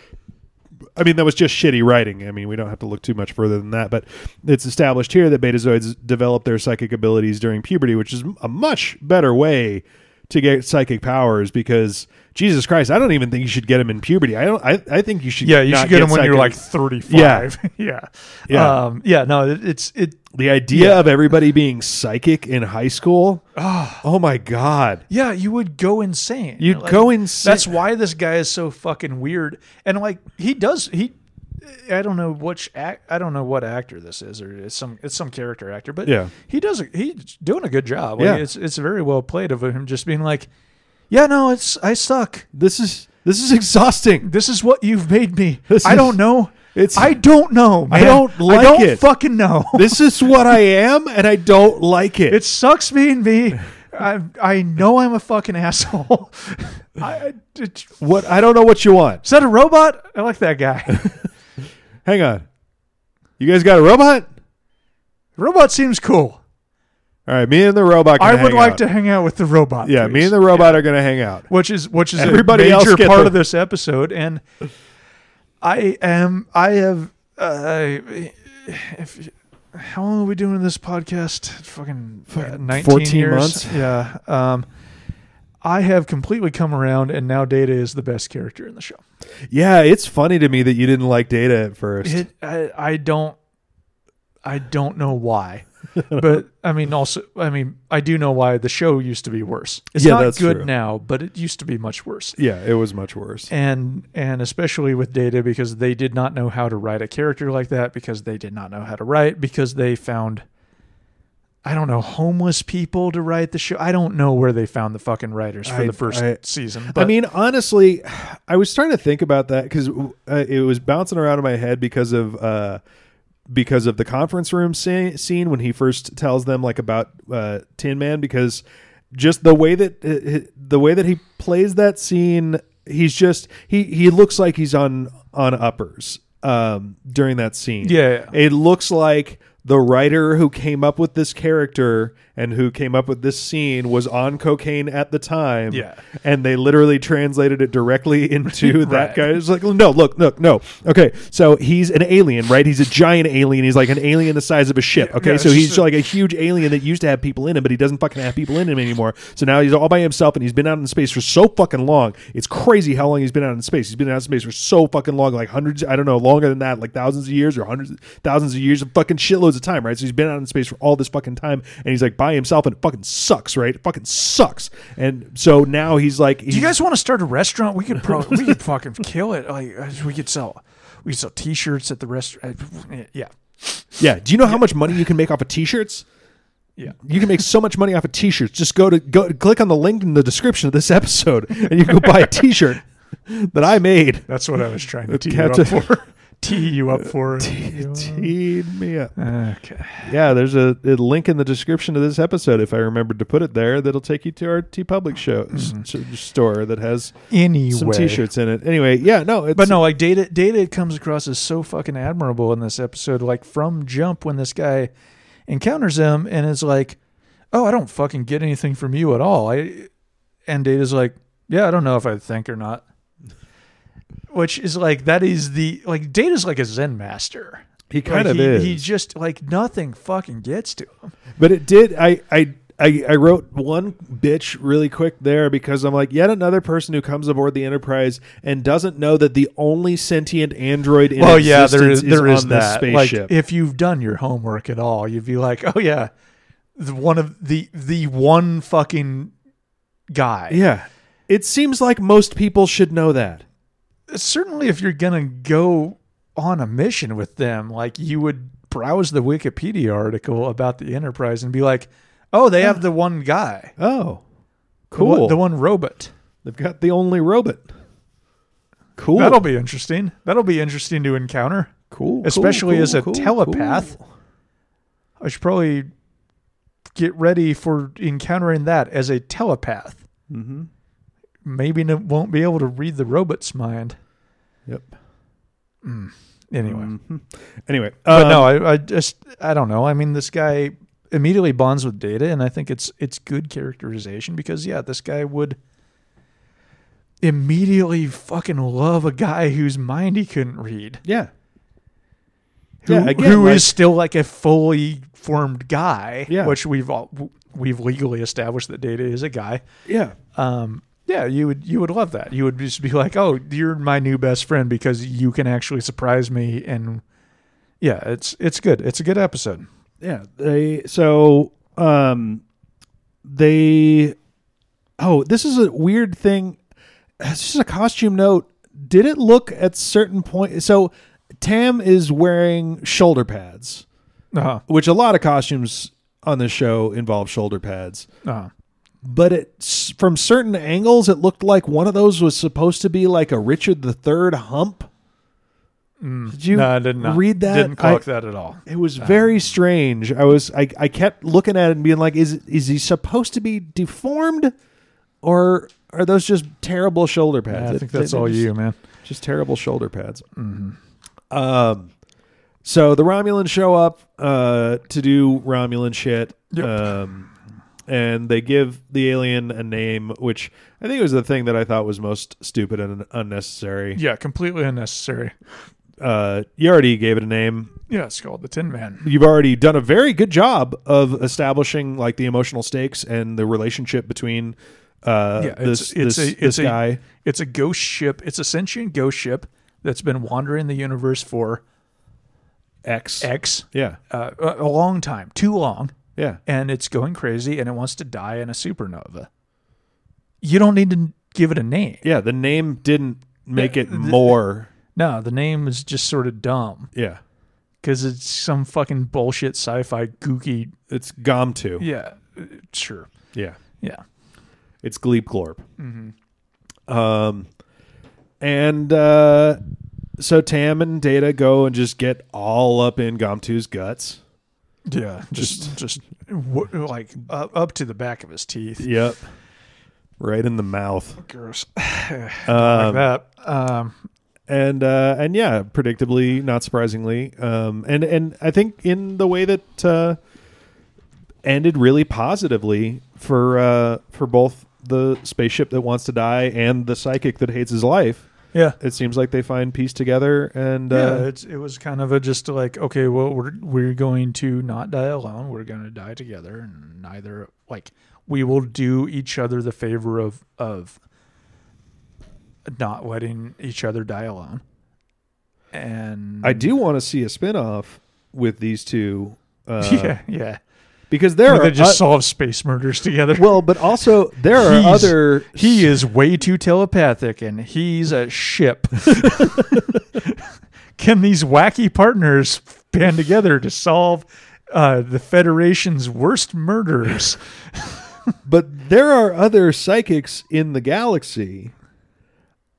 I mean, that was just shitty writing. I mean, we don't have to look too much further than that, but it's established here that betazoids develop their psychic abilities during puberty, which is a much better way to get psychic powers because Jesus Christ, I don't even think you should get them in puberty. I don't. I, I think you should. yeah, you should get them when you're like 35. *laughs* Yeah, Yeah. um, yeah. No, it, it's it. the idea Yeah. of everybody being psychic in high school. Oh, my god, Yeah, you would go insane. you'd Like, go insane. That's why this guy is so fucking weird. And like he does he I don't know which act I don't know what actor this is or it's some it's some character actor, but Yeah. he does he's doing a good job. Like, Yeah. it's it's very well played of him just being like, Yeah, no, it's I suck. this is this is exhausting. This is what you've made me. *laughs* This I is- don't know. It's I don't know. I don't like I don't it. fucking know. *laughs* this is what I am, and I don't like it. It sucks being me. I I know I'm a fucking asshole. *laughs* I, it, what I don't know what you want. is that a robot? I like that guy. Hang on, you guys got a robot? robot seems cool. All right, me and the robot. I would like out. to hang out with the robot. Yeah, me and the robot are gonna hang out. which is which is Everybody a else major part the- of this episode, and I am I have uh, if how long are we doing this podcast? Fucking, uh, 19 14 years. months? Yeah. Um, I have completely come around, and now Data is the best character in the show. Yeah, it's funny to me that you didn't like Data at first. It, I, I don't, I don't know why, *laughs* but I mean, also, I mean, I do know why the show used to be worse. It's Yeah, not good true. now, but it used to be much worse. yeah, it was much worse. And and especially with Data because they did not know how to write a character like that because they did not know how to write because they found. I don't know homeless people to write the show. I don't know where they found the fucking writers for I- the first I- season. I mean, honestly, I was trying to think about that because uh, it was bouncing around in my head because of uh, because of the conference room scene, scene when he first tells them like about uh, Tin Man. Because just the way that uh, the way that he plays that scene, he's just he he looks like he's on on uppers um, during that scene. Yeah. it looks like the writer who came up with this character and who came up with this scene was on cocaine at the time. Yeah. And they literally translated it directly *laughs* into that Right. guy. It's like, no, look, look, no. Okay. So he's an alien, right? He's a giant alien. He's like an alien the size of a ship. Okay. yeah, so he's like a huge alien that used to have people in him, but he doesn't fucking have people in him anymore. So now he's all by himself and he's been out in space for so fucking long. It's crazy how long he's been out in space. He's been out in space for so fucking long, like hundreds, I don't know, longer than that, like thousands of years or hundreds, thousands of years of fucking shitloads of time, right? So he's been out in space for all this fucking time and he's like by himself and it fucking sucks, right? It fucking sucks. And so now he's like, Do you guys want to start a restaurant? We could probably *laughs* we could fucking kill it. Like we could sell we could sell T-shirts at the restaurant. Yeah, yeah. Do you know how much money you can make off of t-shirts? yeah. You can make so much money off of t-shirts. Just go to go click on the link in the description of this episode and you can go buy a t-shirt that I made. That's what I was trying to tee you up for. *laughs* Tee you up uh, for. *laughs* Teed me up. Okay. Yeah, there's a, a link in the description of this episode if I remembered to put it there that'll take you to our TeePublic show mm-hmm. s- store that has Anyway, some t-shirts in it. Anyway, yeah, no, it's But no, like data data comes across as so fucking admirable in this episode. Like from jump when this guy encounters him and is like, "Oh, I don't fucking get anything from you at all." I and Data's like, "Yeah, I don't know if I think or not." Which is like that is the like Data's like a Zen master. He kind Like, of he, is. He just like nothing fucking gets to him. But it did. I, I I I wrote one bitch really quick there because I'm like, yet another person who comes aboard the Enterprise and doesn't know that the only sentient android in well, yeah, there is there is on this that. spaceship. Like, if you've done your homework at all, you'd be like, "Oh yeah, the one of the the one fucking guy." yeah, it seems like most people should know that. Certainly, if you're gonna go on a mission with them, like you would browse the Wikipedia article about the Enterprise and be like, "Oh, they have the one guy, Oh, the cool. one, the one robot." They've got the only robot. Cool. That'll be interesting. That'll be interesting to encounter, cool. cool, especially as a cool, cool, telepath. cool. I should probably get ready for encountering that as a telepath. Mhm. Maybe n- won't be able to read the robot's mind. Yep. Anyway, Mhm. Anyway, but um, no, I, I just I don't know. I mean, this guy immediately bonds with Data, and I think it's it's good characterization because yeah, this guy would immediately fucking love a guy whose mind he couldn't read. Yeah. who, Yeah, again, who is like- still like a fully formed guy, Yeah. which we've all, we've legally established that Data is a guy. Yeah. Um, yeah, you would you would love that. You would just be like, "Oh, you're my new best friend because you can actually surprise me." And yeah, it's it's good. It's a good episode. Yeah, they so um they oh, this is a weird thing. It's just a costume note. Did it look at certain point so Tam is wearing shoulder pads, Uh-huh. which a lot of costumes on this show involve shoulder pads. Uh-huh. But it from certain angles it looked like one of those was supposed to be like a Richard III hump. Did you no, I did not read that? Didn't clock I- that at all. It was very strange. I was I, I kept looking at it and being like, is is he supposed to be deformed, or are those just terrible shoulder Yeah, pads? I It- think that's they're all just, you, man. Just terrible shoulder pads. Um, so the Romulans show up uh to do Romulan shit. Yep. Um, and they give the alien a name, which I think was the thing that I thought was most stupid and unnecessary. Yeah, completely unnecessary. Uh, you already gave it a name. Yeah, it's called the Tin Man. you've already done a very good job of establishing like the emotional stakes and the relationship between uh Yeah, this it's it's this, a this it's guy a it's a ghost ship. It's a sentient ghost ship that's been wandering the universe for X. X Yeah. uh, a long time, too long. Yeah. and it's going crazy and it wants to die in a supernova. You don't need to give it a name. Yeah, the name didn't make Yeah, it the- more No, the name is just sort of dumb yeah. because it's some fucking bullshit sci-fi gooky. It's Gomtu. Yeah, uh, sure. Yeah. Yeah, It's Gleep Glorp. Mm-hmm. Um and uh so Tam and Data go and just get all up in Gomtu's guts. Yeah. Just just w- like up, up to the back of his teeth. Yep. Right in the mouth. Gross. *sighs* Um, like that. Um, and uh, and yeah, predictably, not surprisingly, um, and and I think in the way that uh, ended really positively for uh, for both the spaceship that wants to die and the psychic that hates his life. Yeah. It seems like they find peace together, and yeah, uh, it's it was kind of a just like okay, well we're we're going to not die alone. We're going to die together, and neither like we will do each other the favor of of not letting each other die alone. And I do want to see a spinoff with these two. Uh, *laughs* yeah, yeah. Because there are they just o- solve space murders together. well, but also there are He's- other. he is way too telepathic, and he's a ship. *laughs* Can these wacky partners band together to solve uh, the Federation's worst murders? *laughs* But there are other psychics in the galaxy.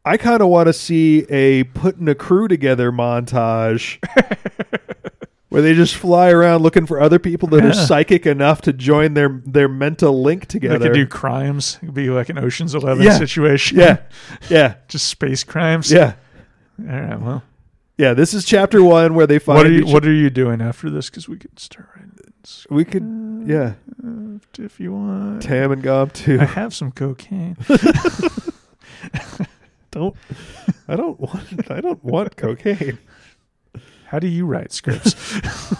I kind of want to see a putting a crew together montage *laughs* where they just fly around looking for other people that are psychic enough to join their their mental link together. They could do crimes. It'd be like an Ocean's Eleven Yeah. situation. yeah, *laughs* yeah, just space crimes. yeah, All right. Well, yeah. This is chapter one where they find. what are you What are you doing after this? Because we could start right We could, uh, yeah. if you want. Tam and Gomtu. I have some cocaine. *laughs* *laughs* don't. I don't want. I don't want cocaine. How do you write scripts? *laughs*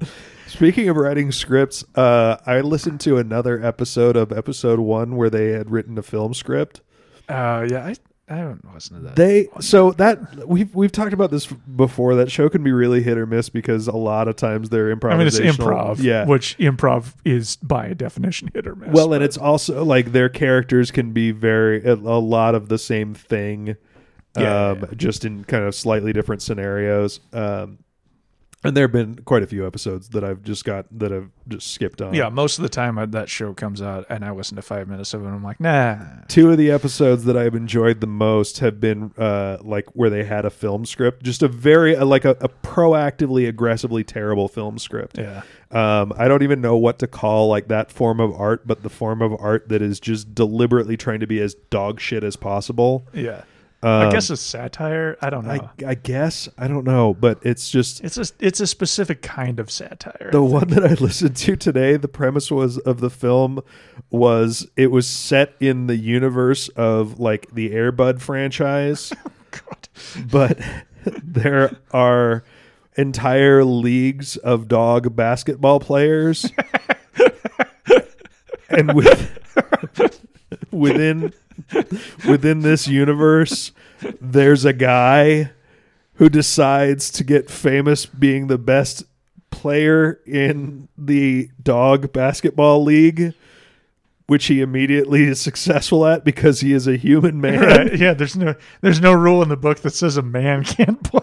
*laughs* Speaking of writing scripts, uh, I listened to another episode of episode one where they had written a film script. uh, yeah, I I haven't listened to that. They so that we've we've talked about this before. That show can be really hit or miss because a lot of times they're improvisational. I mean, it's improv, yeah. which improv is by definition hit or miss. well, and it's also like their characters can be very a, a lot of the same thing, Yeah, um, yeah, just in kind of slightly different scenarios. Um, and there have been quite a few episodes that I've just got that I've just skipped on. yeah. Most of the time I, that show comes out, and I listen to five minutes of it, and I'm like, nah. Two of the episodes that I've enjoyed the most have been uh, like where they had a film script, just a very uh, like a, a proactively aggressively terrible film script. Yeah, Um, I don't even know what to call like that form of art, but the form of art that is just deliberately trying to be as dog shit as possible. yeah. Um, I guess it's satire. I don't know. I, I guess I don't know, but it's just it's a it's a specific kind of satire. the one that I listened to today. The premise was of the film was it was set in the universe of like the Airbud franchise. *laughs* God. but *laughs* there are entire leagues of dog basketball players *laughs* and with, within within this universe there's a guy who decides to get famous being the best player in the dog basketball league which he immediately is successful at because he is a human man. Right, yeah, there's no there's no rule in the book that says a man can't play.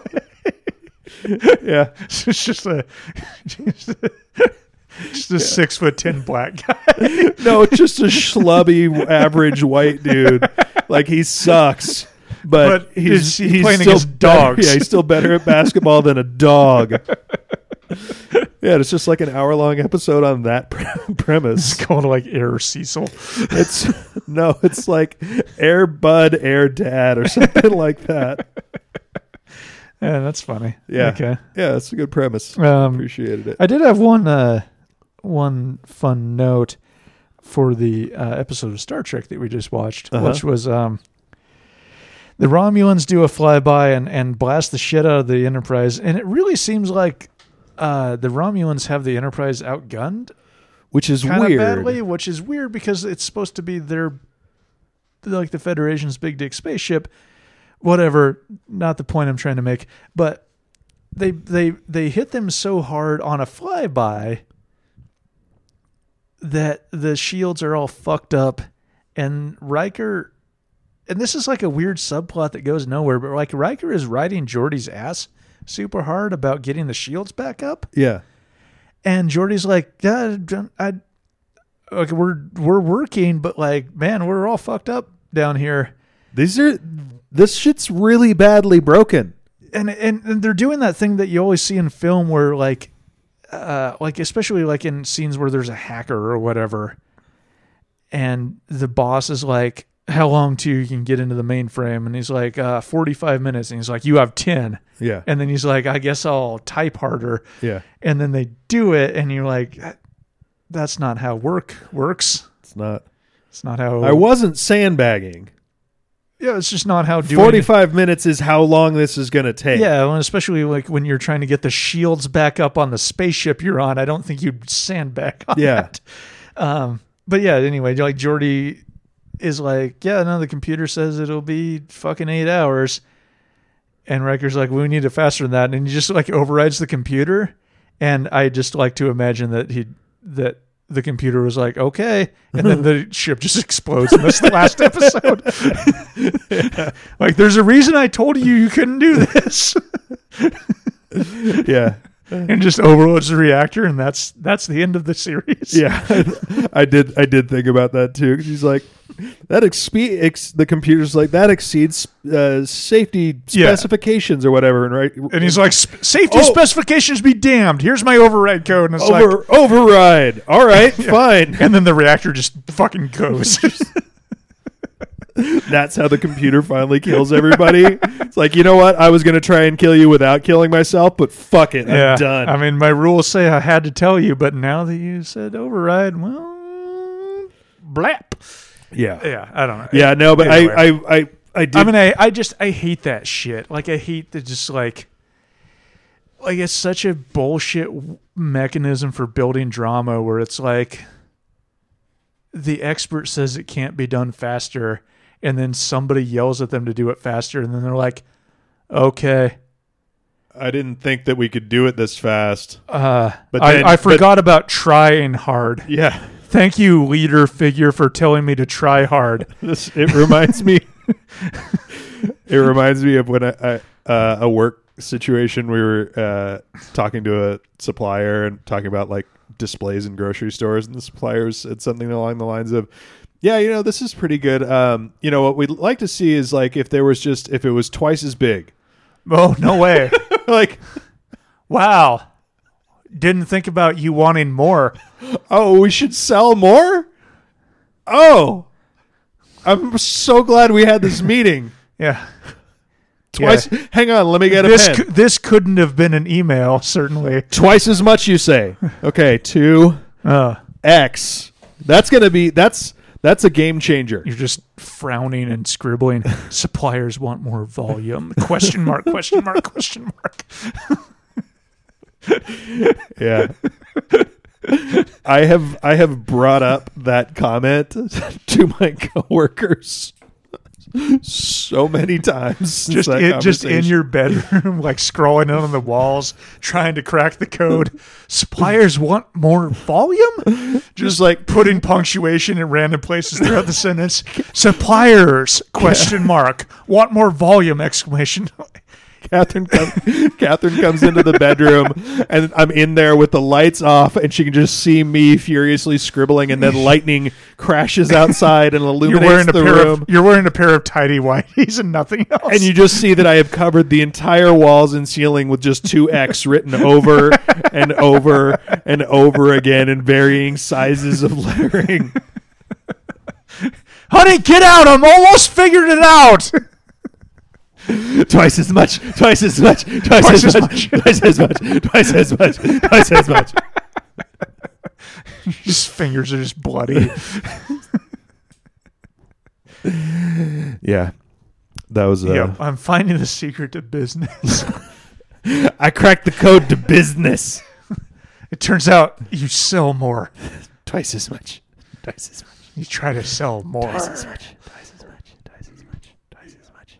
*laughs* yeah. *laughs* It's just a *laughs* just a, just a six foot ten black guy. *laughs* No, just a schlubby average white dude. Like he sucks. But, But he's, is he he's playing still against better- Yeah, he's still better at basketball than a dog. *laughs* Yeah, it's just like an hour long episode on that pre- *laughs* premise. It's called like Air Cecil. It's no, it's like Air Bud, Air Dad, or something like that. Yeah, that's funny. Yeah. Okay. Yeah, that's a good premise. Um, Appreciated it. I did have one uh, one fun note for the uh, episode of Star Trek that we just watched, Uh-huh. which was um, the Romulans do a flyby and, and blast the shit out of the Enterprise, and it really seems like uh, the Romulans have the Enterprise outgunned Which is weird. badly, which is weird because it's supposed to be their like the Federation's big dick spaceship. Whatever, not the point I'm trying to make, but they they they hit them so hard on a flyby that the shields are all fucked up, and Riker. And this is like a weird subplot that goes nowhere, but like Riker is riding Geordi's ass super hard about getting the shields back up. Yeah. And Geordi's like, yeah, I, okay, we're we're working, but like, man, we're all fucked up down here. These are this shit's really badly broken. And and, and they're doing that thing that you always see in film where like, uh, like especially like in scenes where there's a hacker or whatever, and the boss is like, how long till you can get into the mainframe? And he's like, uh, forty five minutes. And he's like, you have ten. Yeah. And then he's like, I guess I'll type harder. Yeah. And then they do it, and you're like, that's not how work works. It's not It's not how I wasn't sandbagging. Yeah, it's just not how doing 45 minutes is how long this is going to take. Yeah, well, especially like when you're trying to get the shields back up on the spaceship you're on. I don't think you'd sandbag on Yeah. that. Um, but yeah, anyway, like Geordi is like, yeah, no, the computer says it'll be fucking eight hours, and Riker's like, we need it faster than that, and he just like overrides the computer, and I just like to imagine that he that the computer was like, okay, and then *laughs* the ship just explodes in this last episode. *laughs* Like, there's a reason I told you you couldn't do this, *laughs* Yeah. and just overloads the reactor, and that's that's the end of the series. Yeah. I did I did think about that too. She's like that expe- ex- the computer's like that exceeds uh, safety Yeah. specifications or whatever and right And he's like, "Sp- safety Oh. specifications be damned. Here's my override code. And it's like, over override. All right, *laughs* fine. and then the reactor just fucking goes. *laughs* That's how the computer finally kills everybody. It's like you know what? I was gonna try and kill you without killing myself, but fuck it, I'm done. I mean, my rules say I had to tell you, but now that you said override, well, blap. Yeah, Yeah, I don't know. yeah. No, but I, way. I, I, I did. I mean, I, I just I hate that shit. Like I hate the just like like it's such a bullshit w- mechanism for building drama where it's like the expert says it can't be done faster and then somebody yells at them to do it faster and then they're like okay I didn't think that we could do it this fast. uh But I, then- I but- forgot about trying hard Yeah, thank you leader figure for telling me to try hard *laughs* this it reminds me. *laughs* it reminds me of when I, I uh, a work situation we were uh, talking to a supplier and talking about like displays in grocery stores, and the supplier said something along the lines of. Yeah, you know, this is pretty good. Um, you know, what we'd like to see is like if there was just if it was twice as big. oh no way *laughs* like, wow didn't think about you wanting more *laughs* oh, we should sell more? Oh. I'm so glad we had this meeting. *laughs* yeah Twice. Hang on, let me get a this pen. cou- this couldn't have been an email, certainly. Twice as much, you say? *laughs* Okay, two Uh, X. That's gonna be that's that's a game changer. you're just frowning and scribbling. Suppliers want more volume. Question mark? Question mark? Question mark? Yeah. I have I have brought up that comment *laughs* to my coworkers so many times. Just in, just in your bedroom, like scrolling on the walls, trying to crack the code. Suppliers want more volume. Just like putting punctuation in random places throughout the sentence. Suppliers? Question mark. Want more volume? Exclamation. *laughs* Catherine comes, *laughs* Catherine comes into the bedroom, and I'm in there with the lights off, and she can just see me furiously scribbling, and then lightning crashes outside and *laughs* You're illuminates wearing a the pair room. of you're wearing a pair of tidy whities and nothing else. and you just see that I have covered the entire walls and ceiling with just two X written over and over and over again in varying sizes of lettering. Honey, get out! I'm almost figured it out. Twice as much, twice as much, twice, as, much, twice as much, twice as much, twice as much. His fingers are just bloody. *laughs* Yeah. That was uh, yep, I'm finding the secret to business. *laughs* *laughs* I cracked the code to business. it turns out you sell more. Twice as much. Twice as much. You try to sell more. Twice as much. Twice as much. Twice as much. Twice as much.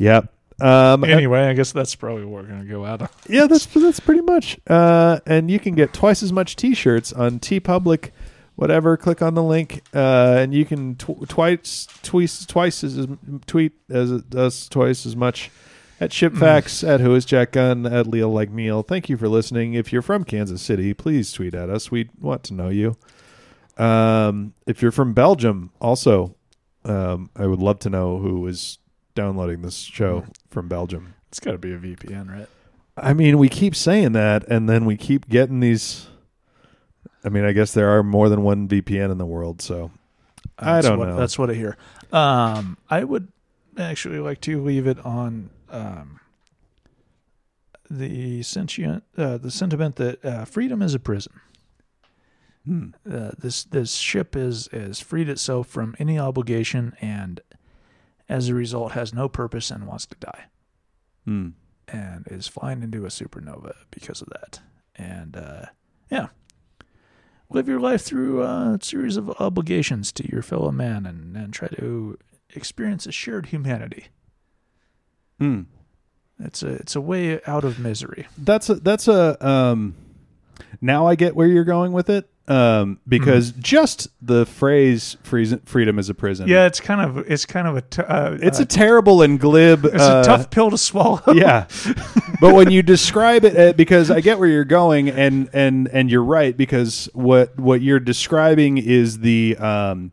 Yep. Um, Anyway, I guess that's probably what we're gonna go out on. yeah, that's that's pretty much. Uh, and you can get twice as much T-shirts on TeePublic, whatever. Click on the link, uh, and you can tw- twice twice twice as tweet as it does twice as much at Shipfax *clears throat* at Who is Jack Gunn at Leo Like Meal. Thank you for listening. If you're from Kansas City, please tweet at us. We want to know you. Um, if you're from Belgium, also, um, I would love to know who is downloading this show from Belgium. It's got to be a VPN, right? I mean, we keep saying that, and then we keep getting these. I mean, I guess there are more than one VPN in the world, so I That's don't what, know. That's what I hear. Um, I would actually like to leave it on um, the sentient, uh, the sentiment that uh, freedom is a prison. Hmm. Uh, this this ship is is freed itself from any obligation, and as a result, has no purpose and wants to die, Hmm. and is flying into a supernova because of that. And uh, yeah, live your life through a series of obligations to your fellow man, and and try to experience a shared humanity. Hmm. It's a it's a way out of misery. That's a that's a um. Now I get where you're going with it, um, because just the phrase "freedom is a prison." Yeah, it's kind of it's kind of a t- uh, it's uh, a terrible and glib. it's uh, a tough pill to swallow. *laughs* yeah *laughs* but when you describe it uh, because i get where you're going and and and you're right because what what you're describing is the um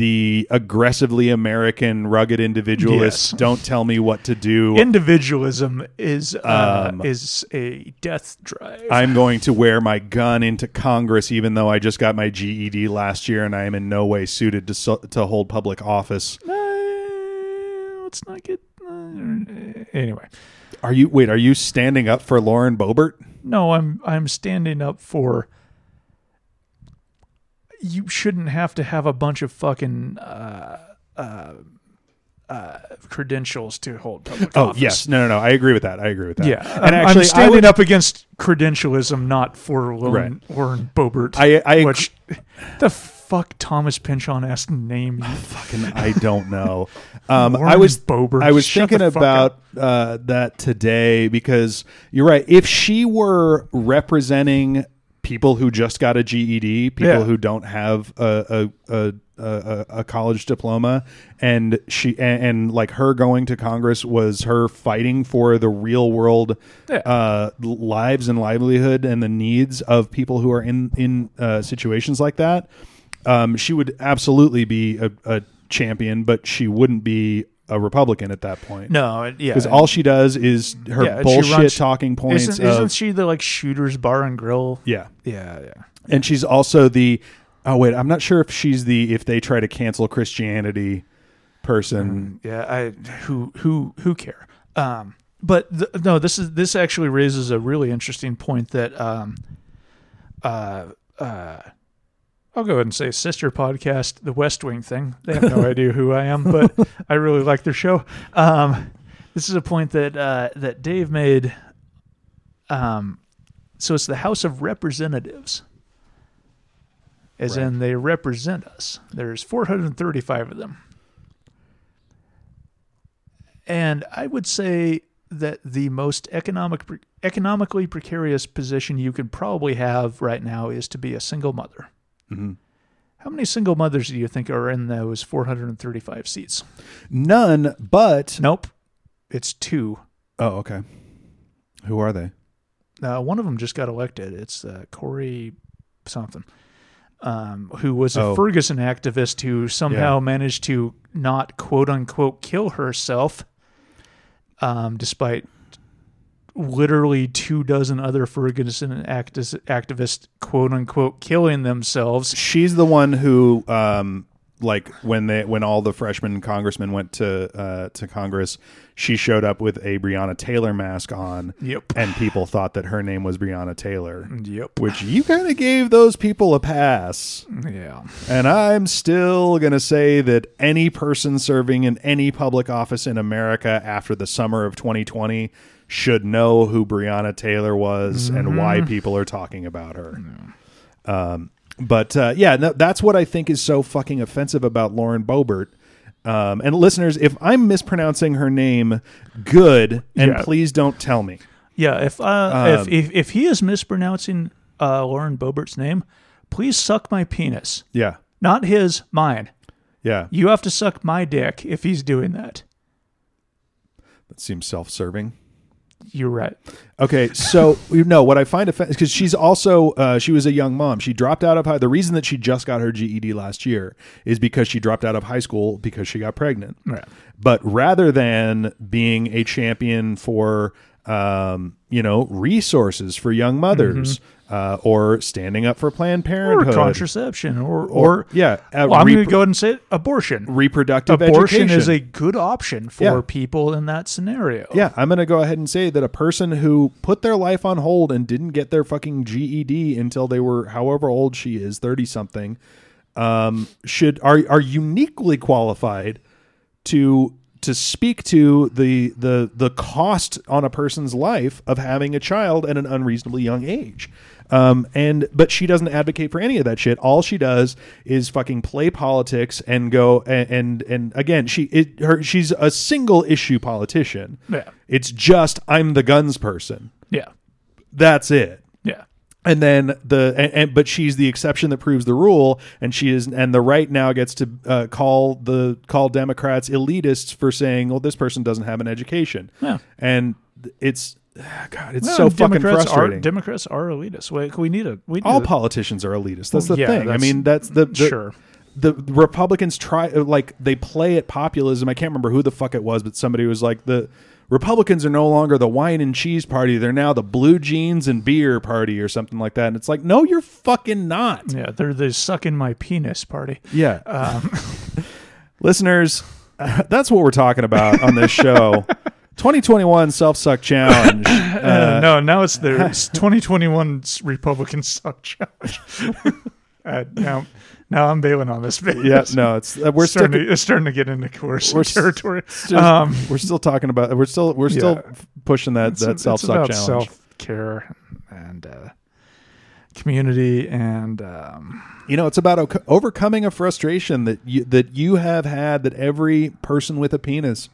the aggressively american rugged individualists. Yes. don't tell me what to do Individualism is uh, Um, is a death drive. i'm going to wear my gun into congress even though i just got my ged last year and i am in no way suited to so, to hold public office Uh, let's not get Anyway, Are you wait? Are you standing up for Lauren Boebert? no, I'm I'm standing up for. You shouldn't have to have a bunch of fucking uh, uh, uh, credentials to hold public Oh office. yes, no, no, no. I agree with that. I agree with that. Yeah, and I'm, actually, I'm standing would, up against credentialism, not for Lauren, Lauren Boebert. I, I which the fuck Thomas Pynchon asked name *laughs* fucking, I don't know. Um, I was Boebert. I was Shut thinking about uh, that today because you're right. If she were representing people who just got a GED, people Yeah. who don't have a a, a a a college diploma, and she and, and like her going to Congress was her fighting for the real world Yeah. uh, lives and livelihood and the needs of people who are in in uh, situations like that. Um, she would absolutely be a, a champion, but she wouldn't be a Republican at that point. No, yeah, because all she does is her Yeah, bullshit runs- talking points. isn't, of, isn't she the like shooters bar and grill? yeah, Yeah, yeah. and she's also the. Oh wait, I'm not sure if she's the if they try to cancel Christianity person. Yeah, I who who who care. Um, but th- no, this is this actually raises a really interesting point that um, uh, uh, I'll go ahead and say sister podcast, the West Wing thing. They have no *laughs* idea who I am, but I really like their show. Um, this is a point that uh, that Dave made. Um, so it's the House of Representatives, as Right. in they represent us. There's 435 of them. And I would say that the most economic economically precarious position you could probably have right now is to be a single mother. Mhm. How many single mothers do you think are in those 435 seats? None, but Nope. It's two. oh okay. Who are they? Uh, one of them just got elected. It's uh, Cori something, um, who was a Oh. Ferguson activist who somehow managed to not quote unquote kill herself, um, despite literally two dozen other Ferguson actis- activists quote unquote killing themselves. She's the one who, um, like when they when all the freshman congressmen went to uh, to Congress, she showed up with a Breonna Taylor mask on, Yep. and people thought that her name was Breonna Taylor, Yep. which you kind of gave those people a pass. Yeah. And I'm still going to say that any person serving in any public office in America after the summer of 2020 should know who Breonna Taylor was and why people are talking about her. Um, but uh, yeah, no, that's what I think is so fucking offensive about Lauren Boebert. Um, and listeners, if I'm mispronouncing her name, good, and Yeah. please don't tell me. Yeah, if uh, Um, if, if if he is mispronouncing uh, Lauren Boebert's name, please suck my penis. Yeah, Not his, mine. yeah, You have to suck my dick if he's doing that. that seems self-serving. You're right. Okay, so you know what I find offensive because she's also uh, she was a young mom. She dropped out of high. The reason that she just got her GED last year is because she dropped out of high school because she got pregnant. Right. But rather than being a champion for um, you know resources for young mothers uh, or standing up for Planned Mm-hmm. Or Parenthood contraception, or or, or, yeah, uh, well, I'm going to go ahead and say it, abortion. reproductive Abortion education is a good option for Yeah. people in that scenario. Yeah, I'm going to go ahead and say that a person who put their life on hold and didn't get their fucking GED until they were however old she is, 30 something, um, should are are uniquely qualified to to speak to the the the cost on a person's life of having a child at an unreasonably young age. Um, and but she doesn't advocate for any of that shit. All she does is fucking play politics and go and and, and again she it, her she's a single issue politician. Yeah. It's just I'm the guns person. Yeah. That's it Yeah. and then the and, and but she's the exception that proves the rule and she is and the right now gets to uh, call the call democrats elitists for saying well this person doesn't have an education Yeah. and it's god it's No, so fucking Democrats frustrating Are, Democrats are elitists. We, we need a we need all a- politicians are elitists that's the Yeah, thing i mean that's the, the sure. the republicans try like they play at populism i can't remember who the fuck it was but somebody was like the republicans are no longer the wine and cheese party they're now the blue jeans and beer party or something like that and it's like no you're fucking not Yeah, they're the sucking my penis party. Yeah. Um, *laughs* Listeners, *laughs* That's what we're talking about on this show. *laughs* 2021 self suck challenge. *laughs* Uh, Uh, no, now it's the *laughs* 2021 Republican suck challenge. *laughs* uh, now, now I'm bailing on this. Bit. Yeah, no, it's uh, we're starting sticking, to, it's starting to get into coercive We're territory. still, um, we're still talking about we're still we're still Yeah. pushing that that self suck about challenge. self care and uh, community and um, You know, it's about o- overcoming a frustration that you, that you have had that every person with a penis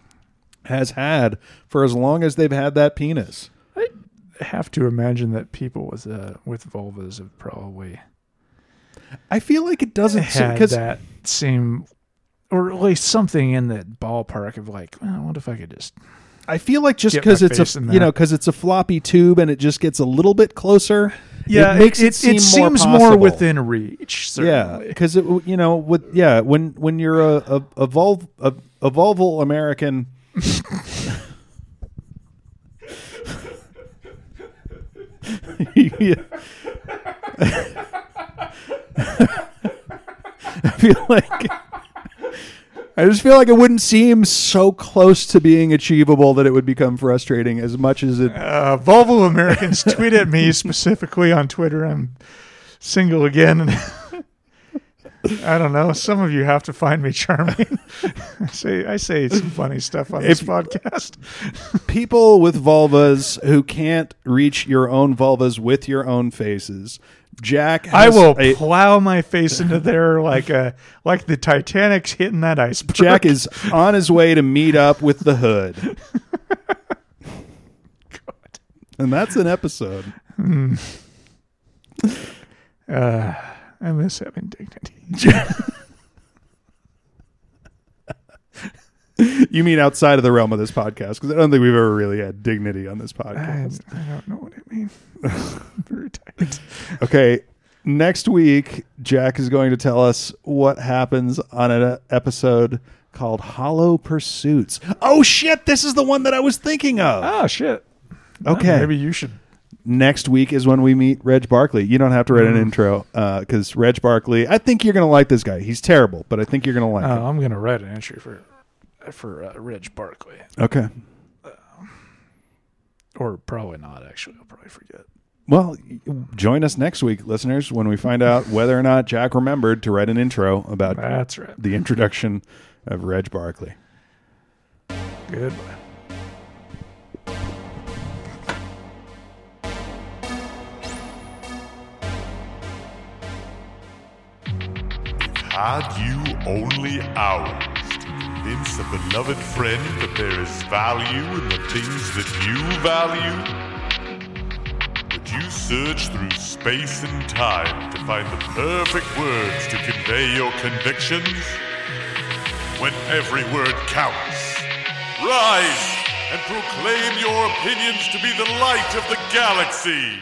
has had for as long as they've had that penis. I have to imagine that people with uh, with vulvas have probably I feel like it doesn't had because that same or at least something in that ballpark of like, well, what if I could just I feel like just because it's a you know because it's a floppy tube and it just gets a little bit closer. yeah, it makes it, it, seem seems more, more, within reach. Yeah, Certainly. because you know, with yeah, when when you're a a, a, vulv, a, a vulval American. *laughs* I feel like I just feel like it wouldn't seem so close to being achievable that it would become frustrating as much as it. Uh, Volvo Americans tweet at me specifically on Twitter. I'm single again, *laughs* I don't know. Some of you have to find me charming. *laughs* I say I say some funny stuff on this If- podcast. *laughs* people with vulvas who can't reach your own vulvas with your own faces. Jack, I will a- plow my face into there like a like the Titanic's hitting that iceberg. Jack is on his way to meet up with the hood, *laughs* and that's an episode. Uh, I miss having dignity. *laughs* You mean outside of the realm of this podcast? Because I don't think we've ever really had dignity on this I, podcast. I don't know what I mean. Very tight. Okay, next week Jack is going to tell us what happens on an episode called Hollow Pursuits. Oh shit! This is the one that I was thinking of. Oh shit. Okay. Maybe you should. Next week is when we meet Reg Barclay. You don't have to write an Mm. intro because Reg Barclay. I think you're going to like this guy. He's terrible, but I think you're going to like Oh, I'm gonna write an entry for for uh, Rich Barclay, him. Okay. or probably not. Actually, I'll probably forget. Well, join us next week, listeners, when we find out whether or not Jack remembered to write an intro about That's right. the introduction of Reg Barclay. Goodbye. Had you only hours to convince a beloved friend that there is value in the things that you value? Would you search through space and time to find the perfect words to convey your convictions? When every word counts, rise and proclaim your opinions to be the light of the galaxy!